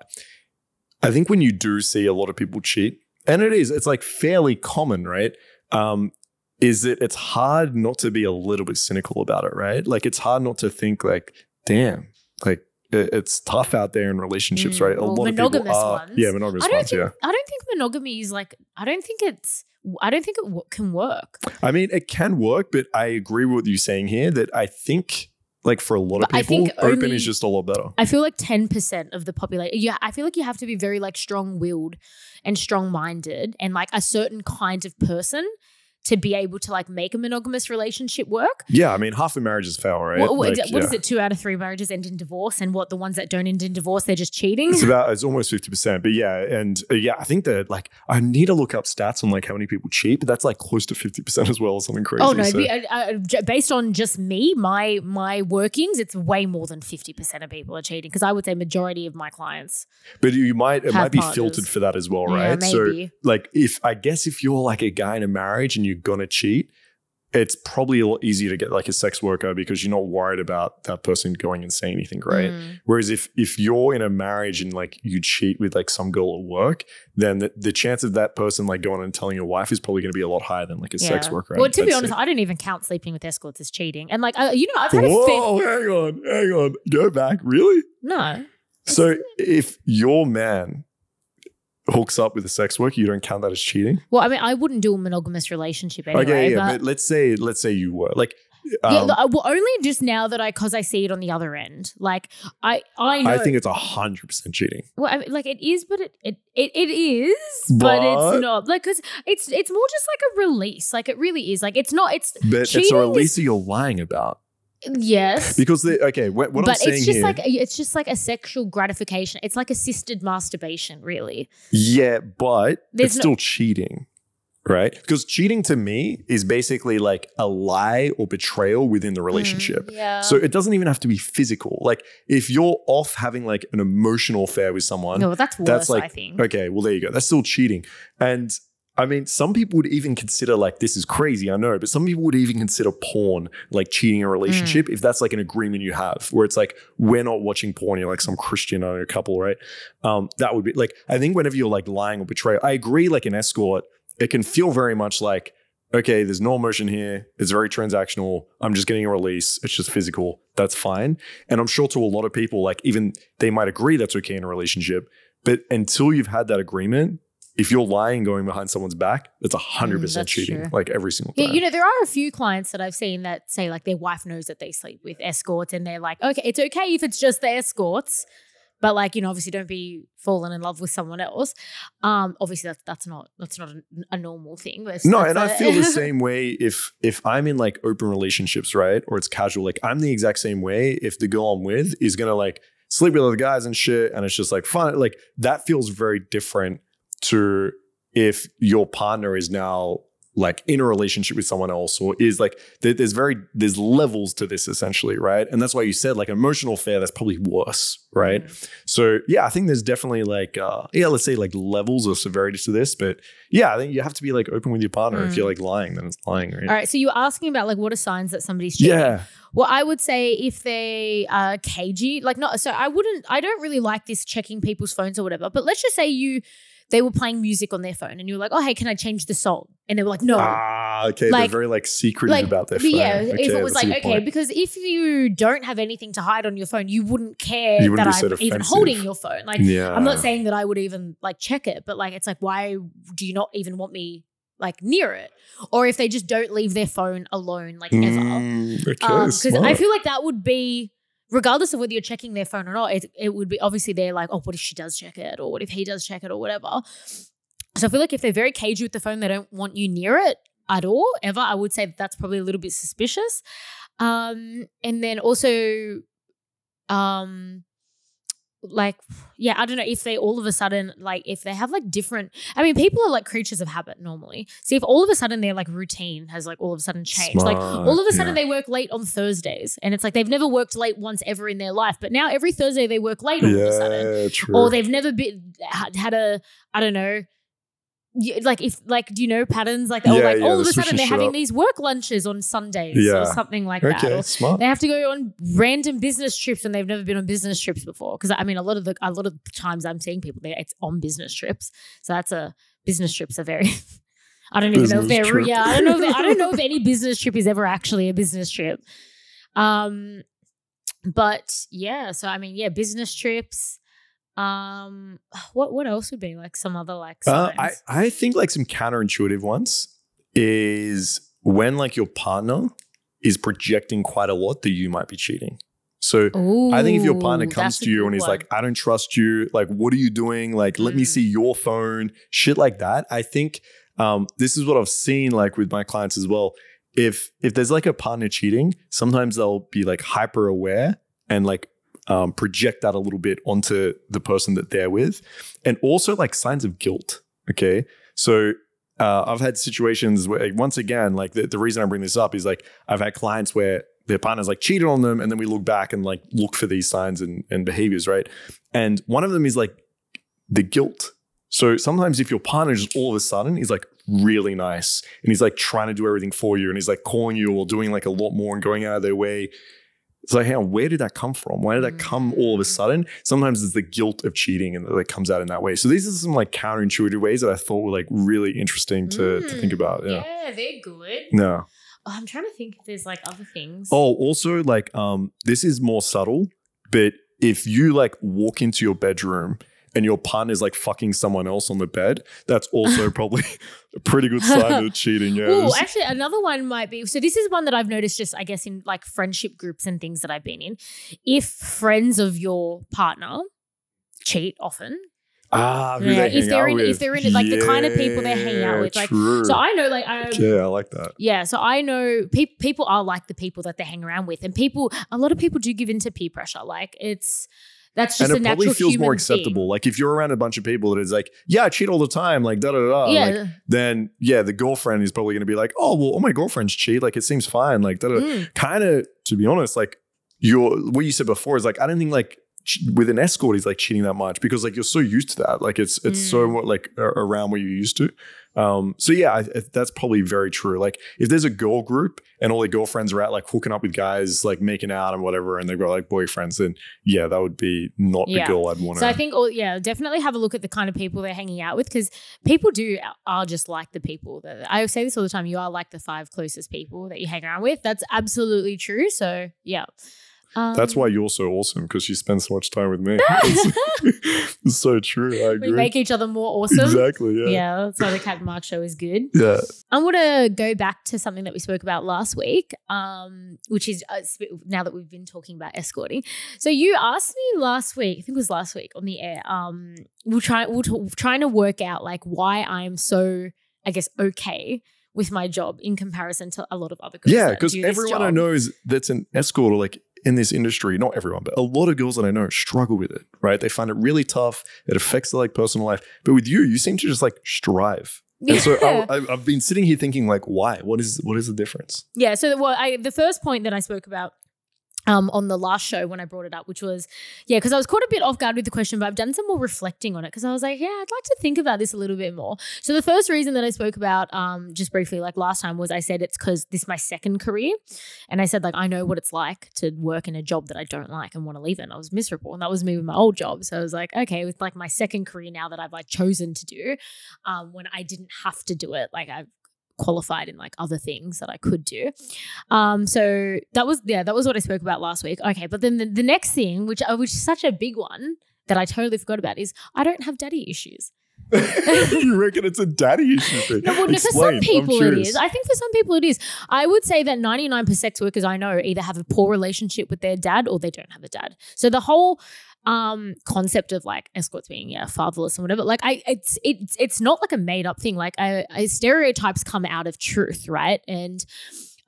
I think when you do see a lot of people cheat, and it is, it's like fairly common, right? Um, is that it's hard not to be a little bit cynical about it, right? Like it's hard not to think like, damn, like it- it's tough out there in relationships, Mm, right? A well, lot of people are, ones. yeah, monogamous I don't ones, think yeah. I don't think monogamy is like I don't think it's I don't think it w- can work. I mean, it can work, but I agree with what you're saying here that I think, like for a lot of But people, open only- is just a lot better. I feel like ten percent of the population. Yeah, I feel like you have to be very like strong willed and strong minded and like a certain kind of person to be able to like make a monogamous relationship work. Yeah, I mean, half of marriages fail, right? What, what, Like, what is yeah. it? Two out of three marriages end in divorce, and what the ones that don't end in divorce, they're just cheating. It's about it's almost fifty percent, but yeah, and uh, yeah, I think that like I need to look up stats on like how many people cheat, but that's like close to fifty percent as well, or something crazy. Oh no! so- uh, uh, based on just me, my my workings, it's way more than fifty percent of people are cheating. Because I would say majority of my clients. but you might it might be partners. filtered for that as well, Yeah, right? So like if I guess if you're like a guy in a marriage and you're gonna cheat, it's probably a lot easier to get like a sex worker because you're not worried about that person going and saying anything right? Mm. Whereas if if you're in a marriage and like you cheat with like some girl at work, then the, the chance of that person like going and telling your wife is probably going to be a lot higher than like a sex Yeah. worker. Well, to be honest, say. I don't even count sleeping with escorts as cheating. And like, you know, I've had a fair. Whoa, hang on, hang on, go back. Really? No, So if your man hooks up with a sex worker, you don't count that as cheating? well, I mean, I wouldn't do a monogamous relationship anyway. okay, yeah, but, but, let's say let's say you were like. yeah, um, uh, well, only just now that I, because I see it on the other end. Like, I, I know. I think it's a hundred percent cheating. Well, I mean, like it is, but it it it, it is, but, But- it's not. Like, cause it's it's more just like a release. Like it really is. Like it's not. It's But it's a is- release that you're lying about yes, because the, okay, what, what I'm but saying it's just here, like it's just like a sexual gratification. It's like assisted masturbation, really. yeah, but There's it's no- still cheating, right? Because cheating to me is basically like a lie or betrayal within the relationship. Mm, yeah. So it doesn't even have to be physical. Like if you're off having like an emotional affair with someone, no, that's worse. that's like I think. okay, well there you go. That's still cheating. And I mean, some people would even consider like this is crazy, I know, but some people would even consider porn like cheating a relationship Mm. if that's like an agreement you have where it's like we're not watching porn, you're like some Christian or a couple, right? Um, that would be like I think whenever you're like lying or betrayal, I agree, like an escort, it can feel very much like okay, there's no emotion here. It's very transactional. I'm just getting a release. It's just physical. That's fine. And I'm sure to a lot of people, like even they might agree that's okay in a relationship. But until you've had that agreement, if you're lying going behind someone's back, that's hundred Mm, percent that's cheating. true. Like every single time. Yeah, you know, there are a few clients that I've seen that say like their wife knows that they sleep with escorts and they're like, okay, it's okay if it's just the escorts, but like, you know, obviously don't be falling in love with someone else. Um, obviously that's that's not that's not a, a normal thing. But no, and I a- feel the same way if if I'm in like open relationships, right? Or it's casual. Like I'm the exact same way if the girl I'm with is gonna like sleep with other guys and shit, and it's just like fun. Like that feels very different to if your partner is now like in a relationship with someone else or is like there's very there's levels to this essentially right and that's why you said like emotional affair that's probably worse right Mm. so yeah i think there's definitely like uh yeah let's say like levels of severity to this but yeah i think you have to be like open with your partner if Mm. you're like lying then it's lying right All right, so you were asking about like what are signs that somebody's cheating? yeah Well, I would say if they are cagey, like not so I wouldn't I don't really like this checking people's phones or whatever. But let's just say you they were playing music on their phone and you were like, Oh, hey, can I change the song? And they were like, No. ah okay Like- they're very like secretive like about their phone yeah, okay, if it was like okay, point. because if you don't have anything to hide on your phone, you wouldn't care You wouldn't that I'm even holding your phone. Like yeah I'm not saying that I would even like check it, but like it's like why do you not even want me like near it? Or if they just don't leave their phone alone like ever. Mm, okay because I feel like that would be regardless of whether you're checking their phone or not it, it would be obviously they're like oh what if she does check it or what if he does check it or whatever So I feel like if they're very cagey with the phone, they don't want you near it at all, ever. I would say that that's probably a little bit suspicious. Um, and then also, um, like yeah i don't know if they all of a sudden like if they have like different i mean people are like creatures of habit normally see if all of a sudden their like routine has like all of a sudden changed like all of a sudden yeah. they work late on thursdays and it's like they've never worked late once ever in their life but now every thursday they work late all of a sudden true. or they've never been had a i don't know like if like do you know patterns like oh Yeah, like yeah, all of a sudden they're having up. these work lunches on sundays Yeah. or something like that okay, or smart. they have to go on random business trips and they've never been on business trips before. Because I mean, a lot of the a lot of the times I'm seeing people there, it's on business trips. So that's a business trips are very. I don't even know if they're trip. yeah. I don't know. If, I don't know if any business trip is ever actually a business trip. Um, but yeah. So I mean, yeah, business trips. Um, what what else would be like some other like Uh? I, I think like some counterintuitive ones is when like your partner is projecting quite a lot that you might be cheating. So I think if your partner comes to you and he's one. like, I don't trust you, like, what are you doing? Like, let me Mm. see your phone, shit like that. I think um, this is what I've seen like with my clients as well. If if there's like a partner cheating, sometimes they'll be like hyper aware and like um, project that a little bit onto the person that they're with, and also like signs of guilt. Okay, so uh, I've had situations where once again, like the, the reason I bring this up is like I've had clients where their partners like cheated on them, and then we look back and like look for these signs and, and behaviors, right? And one of them is like the guilt. So sometimes if your partner just all of a sudden is like really nice and he's like trying to do everything for you and he's like calling you or doing like a lot more and going out of their way. It's like, hey, where did that come from? Why did that come all of a sudden? Sometimes it's the guilt of cheating and that like comes out in that way. So these are some like counterintuitive ways that I thought were like really interesting to, to think Mm, about. Yeah. yeah, they're good. No. Oh, I'm trying to think if there's like other things. Oh, also like um, this is more subtle, but if you like walk into your bedroom and your partner's like fucking someone else on the bed, that's also probably a pretty good sign of cheating. Yeah. Actually, another one might be. So this is one that I've noticed, just I guess in like friendship groups and things that I've been in. If friends of your partner cheat often, ah, Yeah, they if they're in- if they're in, like, the kind of people they hang out with, like, true. so I know, like, I yeah, I like that. yeah, so I know pe- people are like the people that they hang around with, and people, a lot of people do give into peer pressure. Like it's that's just and it probably feels more thing. acceptable. Like if you're around a bunch of people that is like, yeah, I cheat all the time, like da da da. Yeah, Like, then yeah, the girlfriend is probably going to be like, oh well, all my girlfriends cheat. Like it seems fine. Like da da. Mm. Kind of to be honest, like your what you said before is like I don't think like with an escort is like cheating that much because like you're so used to that. Like it's it's so Mm. what like around what you're used to. Um, so yeah, I, I- that's probably very true. Like if there's a girl group and all their girlfriends are out like hooking up with guys, like making out and whatever, and they've got like boyfriends, then yeah, that would be not Yeah. the girl I'd want to. So I think, all, yeah, definitely have a look at the kind of people they're hanging out with because people do are just like the people that I say this all the time. You are like the five closest people that you hang around with. That's absolutely true. So yeah, um, That's why you're so awesome because you spend so much time with me. it's, it's so true. I agree. we make each other more awesome. Exactly. Yeah. Yeah. that's why the Kat and Mark Show is good. Yeah. I'm going to go back to something that we spoke about last week, um, which is uh, now that we've been talking about escorting. So you asked me last week, I think it was last week on the air. Um, we're trying we're t- trying to work out like why I'm so, I guess, okay with my job in comparison to a lot of other girls. Yeah, because everyone I know is that's an escort or like in this industry, not everyone, but a lot of girls that I know struggle with it, right? They find it really tough. It affects their like personal life. But with you, you seem to just like strive. And so Yeah. I, I've- I've been sitting here thinking like, why? What is what is the difference? Yeah. So, well, I, the first point that I spoke about um, on the last show when I brought it up, which was, yeah, because I was caught a bit off guard with the question, but I've done some more reflecting on it because I was like, yeah, I'd like to think about this a little bit more. So, the first reason that I spoke about um, just briefly, like last time, was I said it's because this is my second career. And I said, like, I know what it's like to work in a job that I don't like and want to leave it. And I was miserable. And that was me with my old job. So, I was like, okay, with like my second career now that I've like chosen to do um, when I didn't have to do it, like I've qualified in like other things that I could do. Um, so that was yeah, that was what I spoke about last week. Okay, but then the, the next thing, which uh, which is such a big one that I totally forgot about, is I don't have daddy issues. you reckon it's a daddy issue thing? No, well, for some people it is. I think for some people it is. I would say that 99% sex workers I know either have a poor relationship with their dad or they don't have a dad. So the whole um concept of like escorts being yeah fatherless and whatever. Like i it's it's it's not like a made up thing. Like I, I stereotypes come out of truth right? And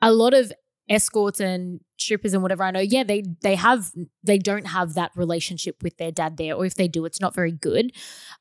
a lot of escorts and strippers and whatever i know yeah they they have they don't have that relationship with their dad there or if they do it's not very good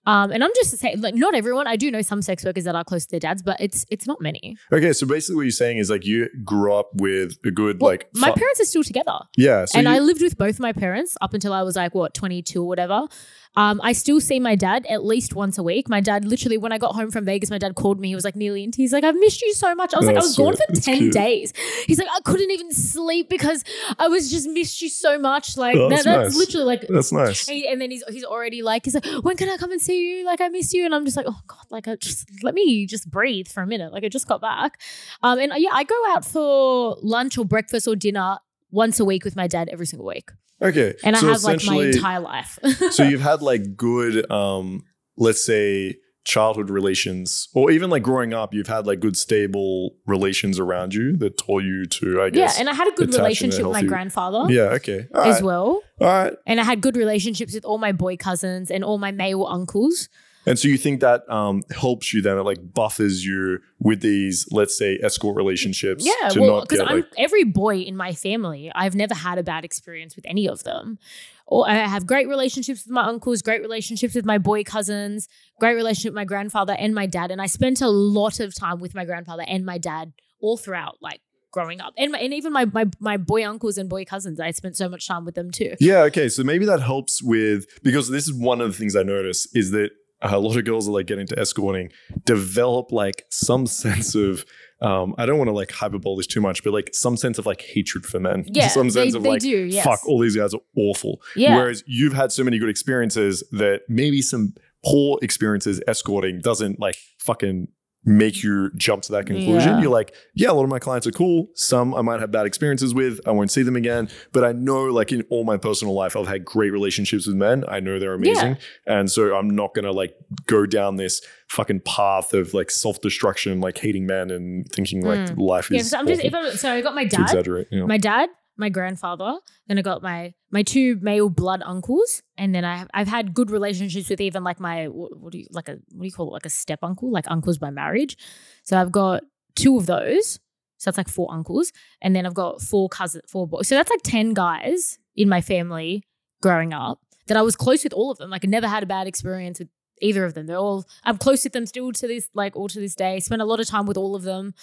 um and i'm just saying like not everyone i do know some sex workers that are close to their dads but it's it's not many Okay, so basically what you're saying is like you grew up with a good Well, like my parents are still together yeah, so and you, I lived with both my parents up until I was like what 22 or whatever. Um, I still see my dad at least once a week. My dad literally, when I got home from Vegas, my dad called me. He was like nearly into. He's like, "I've missed you so much." I was like, "I That's was gone for That's ten cute. days." He's like, "I couldn't even sleep because I was just missed you so much." Like Oh, that, that's that's nice. literally like. that's nice. he- And then he's he's already like he's like when can I come and see you like I miss you and I'm just like oh god like I just let me just breathe for a minute like I just got back um and yeah I go out for lunch or breakfast or dinner once a week with my dad every single week Okay, and so I have like my entire life. so you've had like good um let's say childhood relations or even like growing up you've had like good stable relations around you that taught you to i guess. yeah, and I had a good attach in a relationship with my grandfather yeah okay all as right well, all right and I had good relationships with all my boy cousins and all my male uncles. And so you think that um helps you then it like buffers you with these let's say escort relationships Yeah, well, because I'm like every boy in my family. I've never had a bad experience with any of them. Or I have great relationships with my uncles, great relationships with my boy cousins, great relationship with my grandfather and my dad. And I spent a lot of time with my grandfather and my dad all throughout, like growing up, and my, and even my my my boy uncles and boy cousins. I spent so much time with them too. Yeah, okay. So maybe that helps with because this is one of the things I notice is that a lot of girls that like get into escorting develop like some sense of um I don't want to like hyperbole this too much, but like some sense of like hatred for men. Yeah, some they, sense of they like do. Yes. fuck, all these guys are awful. Yeah. Whereas you've had so many good experiences that maybe some poor experiences escorting doesn't like fucking make you jump to that conclusion. Yeah. You're like, yeah, a lot of my clients are cool. Some I might have bad experiences with. I won't see them again. But I know, like in all my personal life, I've had great relationships with men. I know they're amazing. And so I'm not gonna like go down this fucking path of like self-destruction, like hating men and thinking like life Hmm. Yeah, is so I'm just if I'm, so I got my dad, exaggerate. You know? my dad, my grandfather, then I got my my two male blood uncles, and then I have, I've had good relationships with even like my what, what do you like a what do you call it like a step uncle, like uncles by marriage. So I've got two of those. So that's like four uncles, and then I've got four cousins, four boys. So that's like ten guys in my family growing up that I was close with all of them. Like I never had a bad experience with either of them. They're all I'm close with them still to this like all to this day. Spent a lot of time with all of them.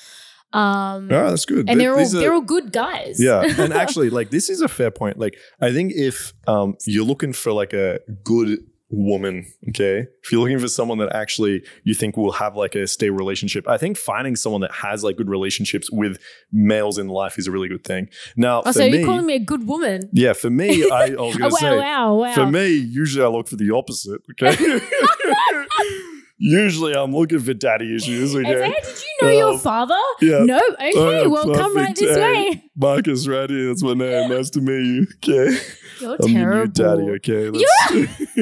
Um, Oh, that's good. and Th- they're all are- they're all good guys. Yeah, and actually, like this is a fair point. Like I think if um you're looking for like a good woman, okay, if you're looking for someone that actually you think will have like a stable relationship, I think finding someone that has like good relationships with males in life is a really good thing. Now, Oh, for so me, you're calling me a good woman? yeah, for me, I, I was Oh, gonna wow, say, wow, wow. for me, usually I look for the opposite. Okay. Usually, I'm looking for daddy issues. Okay. say, did you know your Um, father? yeah. No. Okay. Oh, well, come right this Hey, way. Markus, right here. That's my name. Nice to meet you. Okay. You're I'm your terrible. daddy, okay? Let's-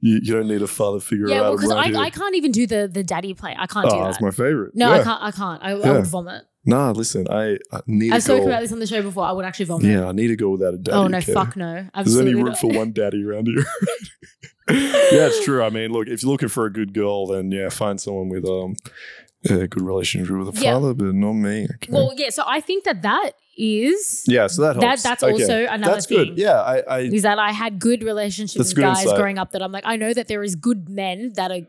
you, you don't need a father figure Yeah, out well, because I. I can't even do the the daddy play. I can't oh, do that. that's my favorite. no, yeah. I can't. I can't. I, I would vomit. Nah, listen, I, I need I've a spoken about this on the show before. I would actually vomit. Yeah, I need a girl without a daddy. oh no, okay? fuck no. Absolutely There's only room not. for one daddy around here. yeah, it's true. I mean, look, if you're looking for a good girl, then yeah, find someone with um a good relationship with a Yeah. father, but not me. Okay. Well, yeah. So I think that that is yeah, so that that- helps. that's Okay. also another That's thing. good. Yeah, I, I is that I had good relationships with good guys insight. growing up. That I'm like, I know that there is good men that are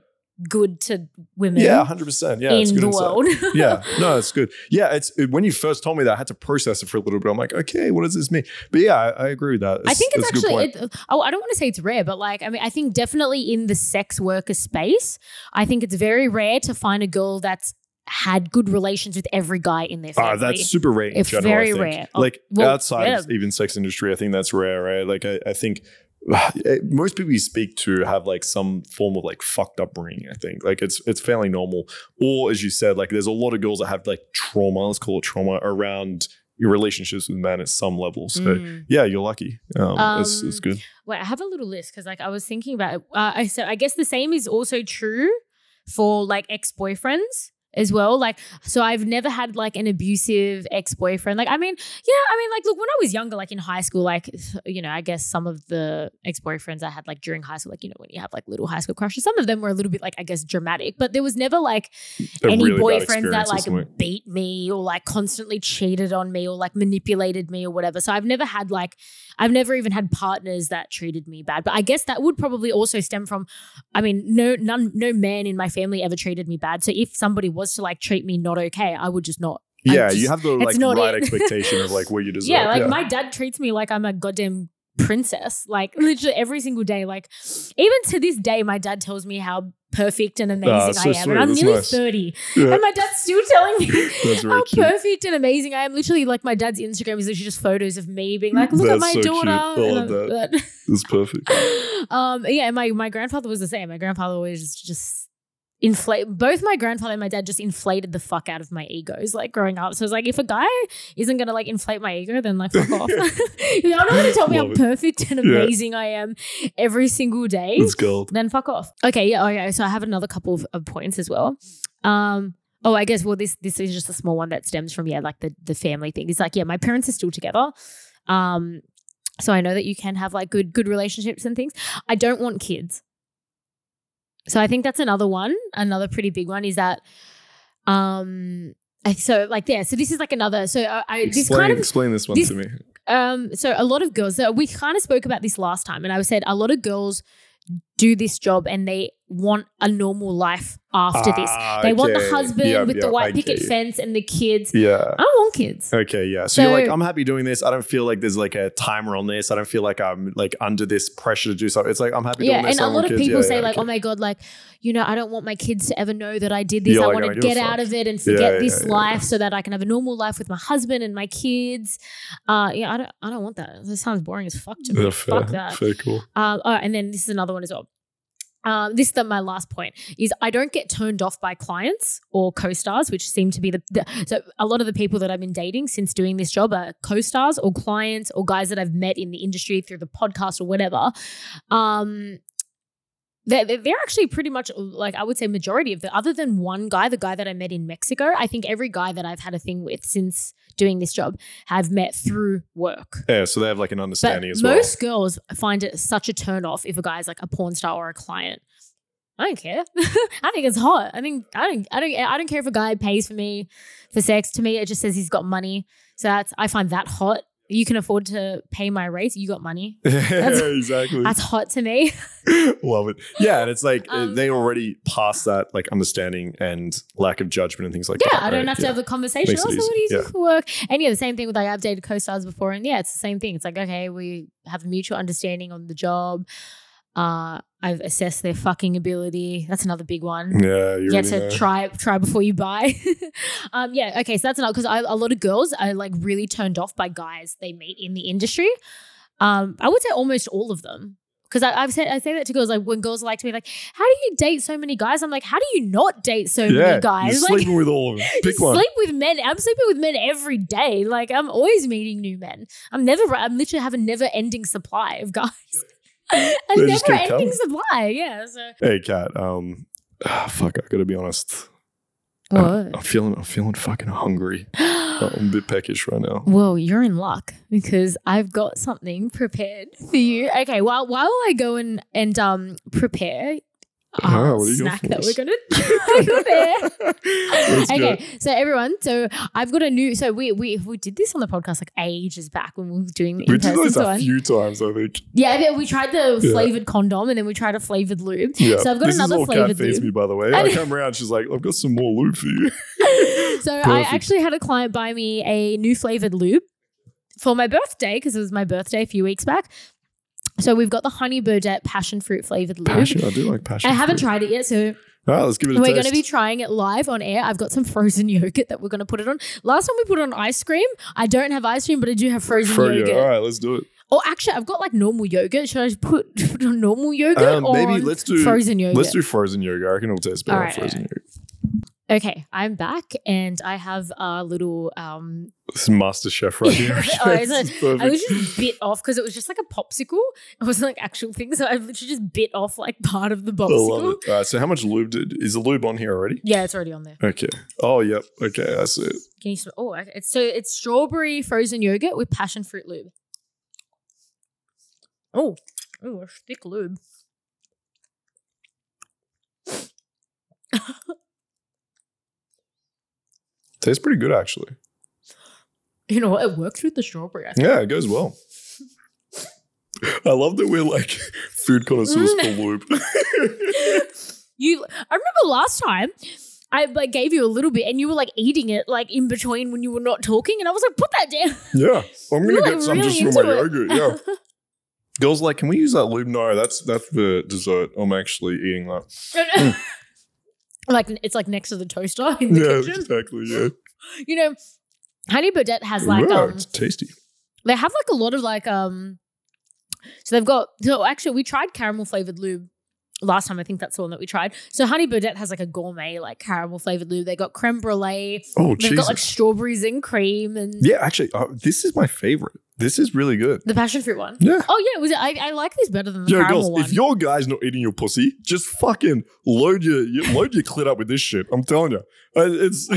good to women. yeah, hundred percent. Yeah, it's in good the insight. world. yeah, no, it's good. Yeah, it's it- when you first told me that, I had to process it for a little bit. I'm like, okay, what does this mean? But yeah, I, I agree with that. I think it's that's a good actually. It, oh, I don't want to say it's rare, but like, I mean, I think definitely in the sex worker space, I think it's very rare to find a girl that's had good relations with every guy in their family. Ah, that's super rare. In It's general, very rare. Oh, Like well, outside of yeah. even sex industry, I think that's rare, right? Like I, I think most people you speak to have like some form of like fucked upbringing. I think like it's it's fairly normal. Or as you said, like there's a lot of girls that have like trauma. Let's call it trauma around your relationships with men at some level. So Mm. yeah, you're lucky. Um, it's, it's Um, good. Wait, I have a little list because like I was thinking about it. Uh, I so I guess the same is also true for like ex boyfriends as well. Like, so I've never had like an abusive ex boyfriend. Like, I mean, yeah, I mean, like, look, when I was younger, like in high school, like, you know, I guess some of the ex boyfriends I had like during high school, like, you know, when you have like little high school crushes, some of them were a little bit like, I guess, dramatic, but there was never like A any really boyfriends that like beat me or like constantly cheated on me or like manipulated me or whatever. So I've never had like, I've never even had partners that treated me bad. But I guess that would probably also stem from, I mean, no, none, no man in my family ever treated me bad. So if somebody was to like treat me not okay, I would just not. Yeah, just- you have the like right it. expectation of like what you deserve. yeah, like my dad treats me like I'm a goddamn princess. Like literally every single day. Like even to this day, my dad tells me how perfect and amazing Ah, so I am. sweet. And I'm That's nearly nice. 30. Yeah. And my dad's still telling me That's how cute. perfect and amazing I am. Literally, like my dad's Instagram is literally just photos of me being like, look at my so daughter. Love And I'm- It's perfect. um, yeah, my my grandfather was the same. My grandfather always just, just inflate. Both my grandfather and my dad just inflated the fuck out of my egos, like growing up. So it's like if a guy isn't gonna like inflate my ego, then like fuck off. you're not gonna tell me how it. perfect and Yeah. amazing I am every single day, It's gold. then fuck off. Okay, yeah, okay. So I have another couple of, of points as well. Um, oh, I guess well, this this is just a small one that stems from yeah, like the the family thing. It's like yeah, my parents are still together. Um, so I know that you can have like good good relationships and things. I don't want kids. So I think that's another one, another pretty big one is that um so like yeah, so this is like another so uh, I this kind of explain this one this- to me. um, so a lot of girls, so we kind of spoke about this last time, and I said a lot of girls do this job and they want a normal life after this. Ah, They want the husband Yep, with the yep, I white picket fence and the kids. Yeah. I don't want kids. Okay, yeah. So, you're like, I'm happy doing this. I don't feel like there's like a timer on this. I don't feel like I'm like under this pressure to do something. It's like I'm happy Yeah, doing this. and a lot of kids. people Yeah, say yeah, like, okay. "Oh my god, like you know, I don't want my kids to ever know that I did this. You're I like, want to don't give a get out of it and forget this life so that I can have a normal life with my husband and my kids." Uh, yeah, I don't, I don't want that. That sounds boring as fuck to me. Fair, Fuck that. fair cool. Um, oh, and then this is another one as well. Um, this is the, my last point is I don't get turned off by clients or co-stars, which seem to be the, the so a lot of the people that I've been dating since doing this job are co-stars or clients or guys that I've met in the industry through the podcast or whatever. Um, they're, they're actually pretty much like I would say majority of the other than one guy, the guy that I met in Mexico. I think every guy that I've had a thing with since doing this job have met through work. Yeah, so they have like an But understanding as well. most girls find it such a turn off if a guy's like a porn star or a client. I don't care. I think it's hot. I think I don't I don't I don't care if a guy pays for me for sex. To me, it just says he's got money. So that's I find that hot. You can afford to pay my rates. You got money. That's, exactly. That's hot to me. Love it. Yeah, and it's like Um, they already passed that like understanding and lack of judgment and things like Yeah, that. Yeah. I don't right? have to Yeah. have the conversation. Makes Also, what do you do for work? And yeah, the same thing with like I've dated co-stars before, and yeah, it's the same thing. It's like okay, we have a mutual understanding on the job. Uh, I've assessed their fucking ability. That's another big one. Yeah, you You really to know. try try before you buy. um, yeah, okay, so that's another because a lot of girls are like really turned off by guys they meet in the industry. Um, I would say almost all of them. Because I've said I say that to girls like when girls like to be like, how do you date so many guys? I'm like, how do you not date so yeah, many guys? You're Like sleeping with all of them. Pick one. sleep with men. I'm sleeping with men every day. Like I'm always meeting new men. I'm never. I'm literally have a never ending supply of guys. A never ending coming. supply. Yeah. So Hey, Kat. Um, ah, fuck. I gotta be honest. what? I'm feeling. I'm feeling fucking hungry. I'm a bit peckish right now. Well, you're in luck because I've got something prepared for you. Okay, while while I go and and um prepare Do you got snack that we're gonna. Let's okay, so everyone, so I've got a new. So we we we did this on the podcast like ages back when we were doing the We did this a few times, I think. Yeah, yeah, we tried the Yeah. flavored condom and then we tried a flavored lube. Yeah. So I've got this another is all flavored lube. me, by the way. I come around, she's like, "I've got some more lube for you." So I actually had a client buy me a new flavored lube for my birthday because it was my birthday a few weeks back. So we've got the Honey Birdette passion fruit flavored lube. Passion. I do like passion. I haven't fruit. tried it yet, so All right, let's give it a we're going to be trying it live on air. I've got some frozen yogurt that we're going to put it on. Last time we put it on ice cream. I don't have ice cream, but I do have frozen Fro- yogurt. All right, let's do it. Or actually, I've got like normal yogurt. Should I put, put on normal yogurt Um, or maybe let's do- frozen yogurt? Let's do frozen yogurt. I reckon it'll taste better right, frozen yogurt. Okay, I'm back and I have a little um This is MasterChef right here. Oh, is This it? is. I was just bit off because it was just like a popsicle. It wasn't like actual thing. So I literally just bit off like part of the I love popsicle. it. All right, so how much lube did, is the lube on here already? Yeah, it's already on there. Okay. Oh, yep. Okay, that's it. Can you smell? Oh, it's so it's strawberry frozen yogurt with passion fruit lube. Oh, oh, a thick lube. Tastes pretty good, actually. You know what? It works with the strawberry. I think. Yeah, it goes well. I love that we're like food connoisseurs for lube. You, I remember last time. I like gave you a little bit, and you were like eating it like in between when you were not talking, and I was like, "Put that down." yeah, I'm gonna You're, get like, some just for my it. yogurt. Yeah. Girls like, can we use that lube? No, that's that's for dessert. I'm actually eating that. Mm. Like it's like next to the toaster in the Yeah, kitchen. exactly. Yeah, You know, Honey Birdette has like yeah um, it's tasty. they have like a lot of like um, so they've got so actually we tried caramel flavored lube last time. I think that's the one that we tried. So Honey Birdette has like a gourmet like caramel flavored lube. They got creme brulee. Oh, They've Jesus. got like strawberries and cream and yeah, actually, uh, this is my favorite. This is really good. the passion fruit one. Yeah. Oh yeah, was it? I, I like this better than the Yo, caramel girls, one. if your guy's not eating your pussy, just fucking load your, you load your clit up with this shit. I'm telling you, Uh, it's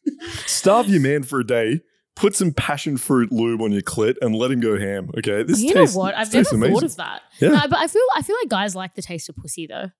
starve your man for a day. Put some passion fruit lube on your clit and let him go ham. Okay, this you tastes, know what? I've never tastes thought of that. Yeah. No, but I feel I feel like guys like the taste of pussy though.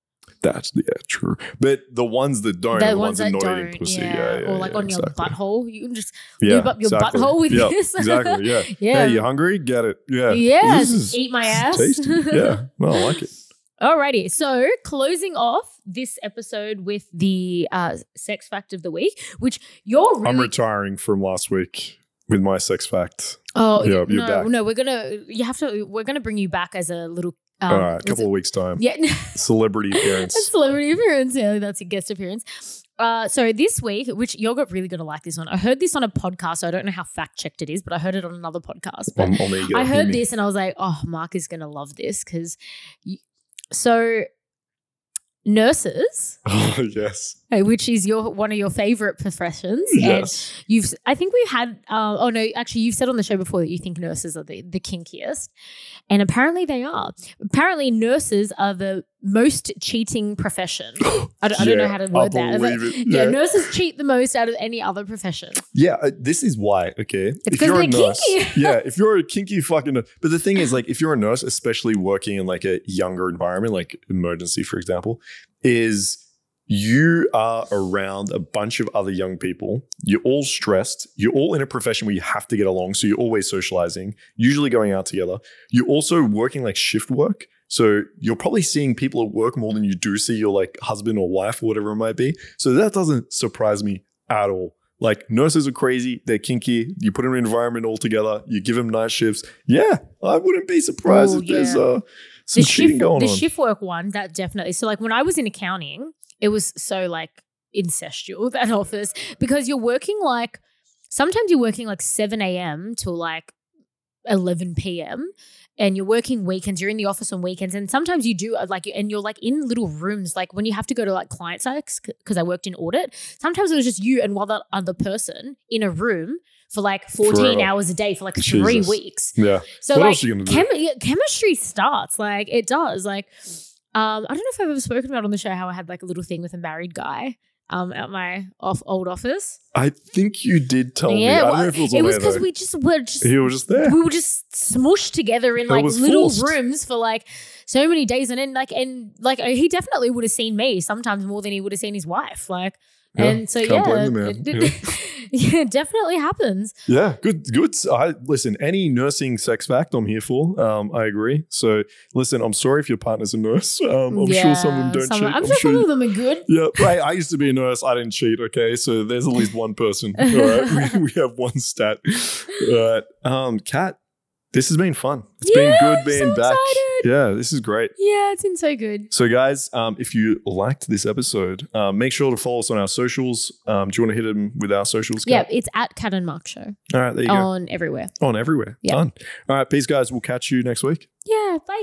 That's yeah, true. But the ones that don't, the the ones ones that that not eating don't, pussy, yeah. yeah, yeah, or like yeah, on your butthole, you can just lube up your exactly. butthole with yeah, this. exactly. Yeah. yeah. Hey, you hungry? Get it. Yeah. Yeah, This is eat my ass. tasty. Yeah. Well, I like it. Alrighty, so closing off this episode with the uh, sex fact of the week, which you're really I'm retiring from last week with my sex fact. oh Yeah, you're no back. no we're gonna you have to we're gonna bring you back as a little um, All right, a couple of weeks time. yeah Celebrity a appearance. celebrity appearance yeah that's a guest appearance. Uh, so this week, which you're really gonna like this one. I heard this on a podcast. So I don't know how fact checked it is, but I heard it on another podcast. But On, on the ego. I heard this and I was like, oh, Mark is going to love this because so nurses, Oh yes. Which is your one of your favorite professions, Yes. and you've I think we had uh, oh no, actually you've said on the show before that you think nurses are the, the kinkiest, and apparently they are. Apparently nurses are the most cheating profession. I don't, I don't know how to word that. it. Yeah, Yeah. nurses cheat the most out of any other profession. Yeah, uh, this is why. Okay, It's if you're a nurse, kinky. yeah, if you're a kinky fucking, but the thing is, like, if you're a nurse, especially working in like a younger environment, like emergency, for example, is you are around a bunch of other young people. You're all stressed. You're all in a profession where you have to get along, so you're always socializing, usually going out together. You're also working like shift work. So you're probably seeing people at work more than you do see your like husband or wife or whatever it might be. So that doesn't surprise me at all. Like nurses are crazy, they're kinky. You put them in an environment all together, you give them night shifts. Yeah, I wouldn't be surprised Oh, if there's uh, some the cheating shift, going the on. The shift work one that definitely so like when i was in accounting it was so like incestual that office because you're working like sometimes you're working like 7 a.m till like 11 p.m and you're working weekends you're in the office on weekends and sometimes you do uh, like and you're like in little rooms like when you have to go to like client sites because i worked in audit sometimes it was just you and one other person in a room for like 14 Forever. hours a day for like three weeks yeah. so What like else are you gonna chemi- yeah, chemistry starts like it does. Like um, I don't know if I've ever spoken about on the show how I had like a little thing with a married guy um at my off old office. I think you did tell me. I don't well, know if it was it was because we just were just He was just there. we were just smushed together in It like little forced. rooms for like so many days and then like and like he definitely would have seen me sometimes more than he would have seen his wife like Yeah, and so yeah blame the man. it, yeah. it definitely happens Yeah, good, good. I listen. Any nursing sex fact, I'm here for. Um, I agree. So, listen, I'm sorry if your partner's a nurse. Um, I'm sure some of them don't some- cheat. I'm, sure some of them are good Yeah, right. I used to be a nurse. I didn't cheat. Okay, so there's at least one person. All right, we, we have one stat. All right, um, Kat, this has been fun. It's yeah, been good being so back. Excited. Yeah, this is great. Yeah, it's been so good. So, guys, um, if you liked this episode, um, make sure to follow us on our socials. Um, do you want to hit them with our socials? Yeah, it's at Kat and Mark Show. All right, there you on go. On everywhere. On everywhere. Yeah. Done. All right, peace, guys. We'll catch you next week. Yeah, bye.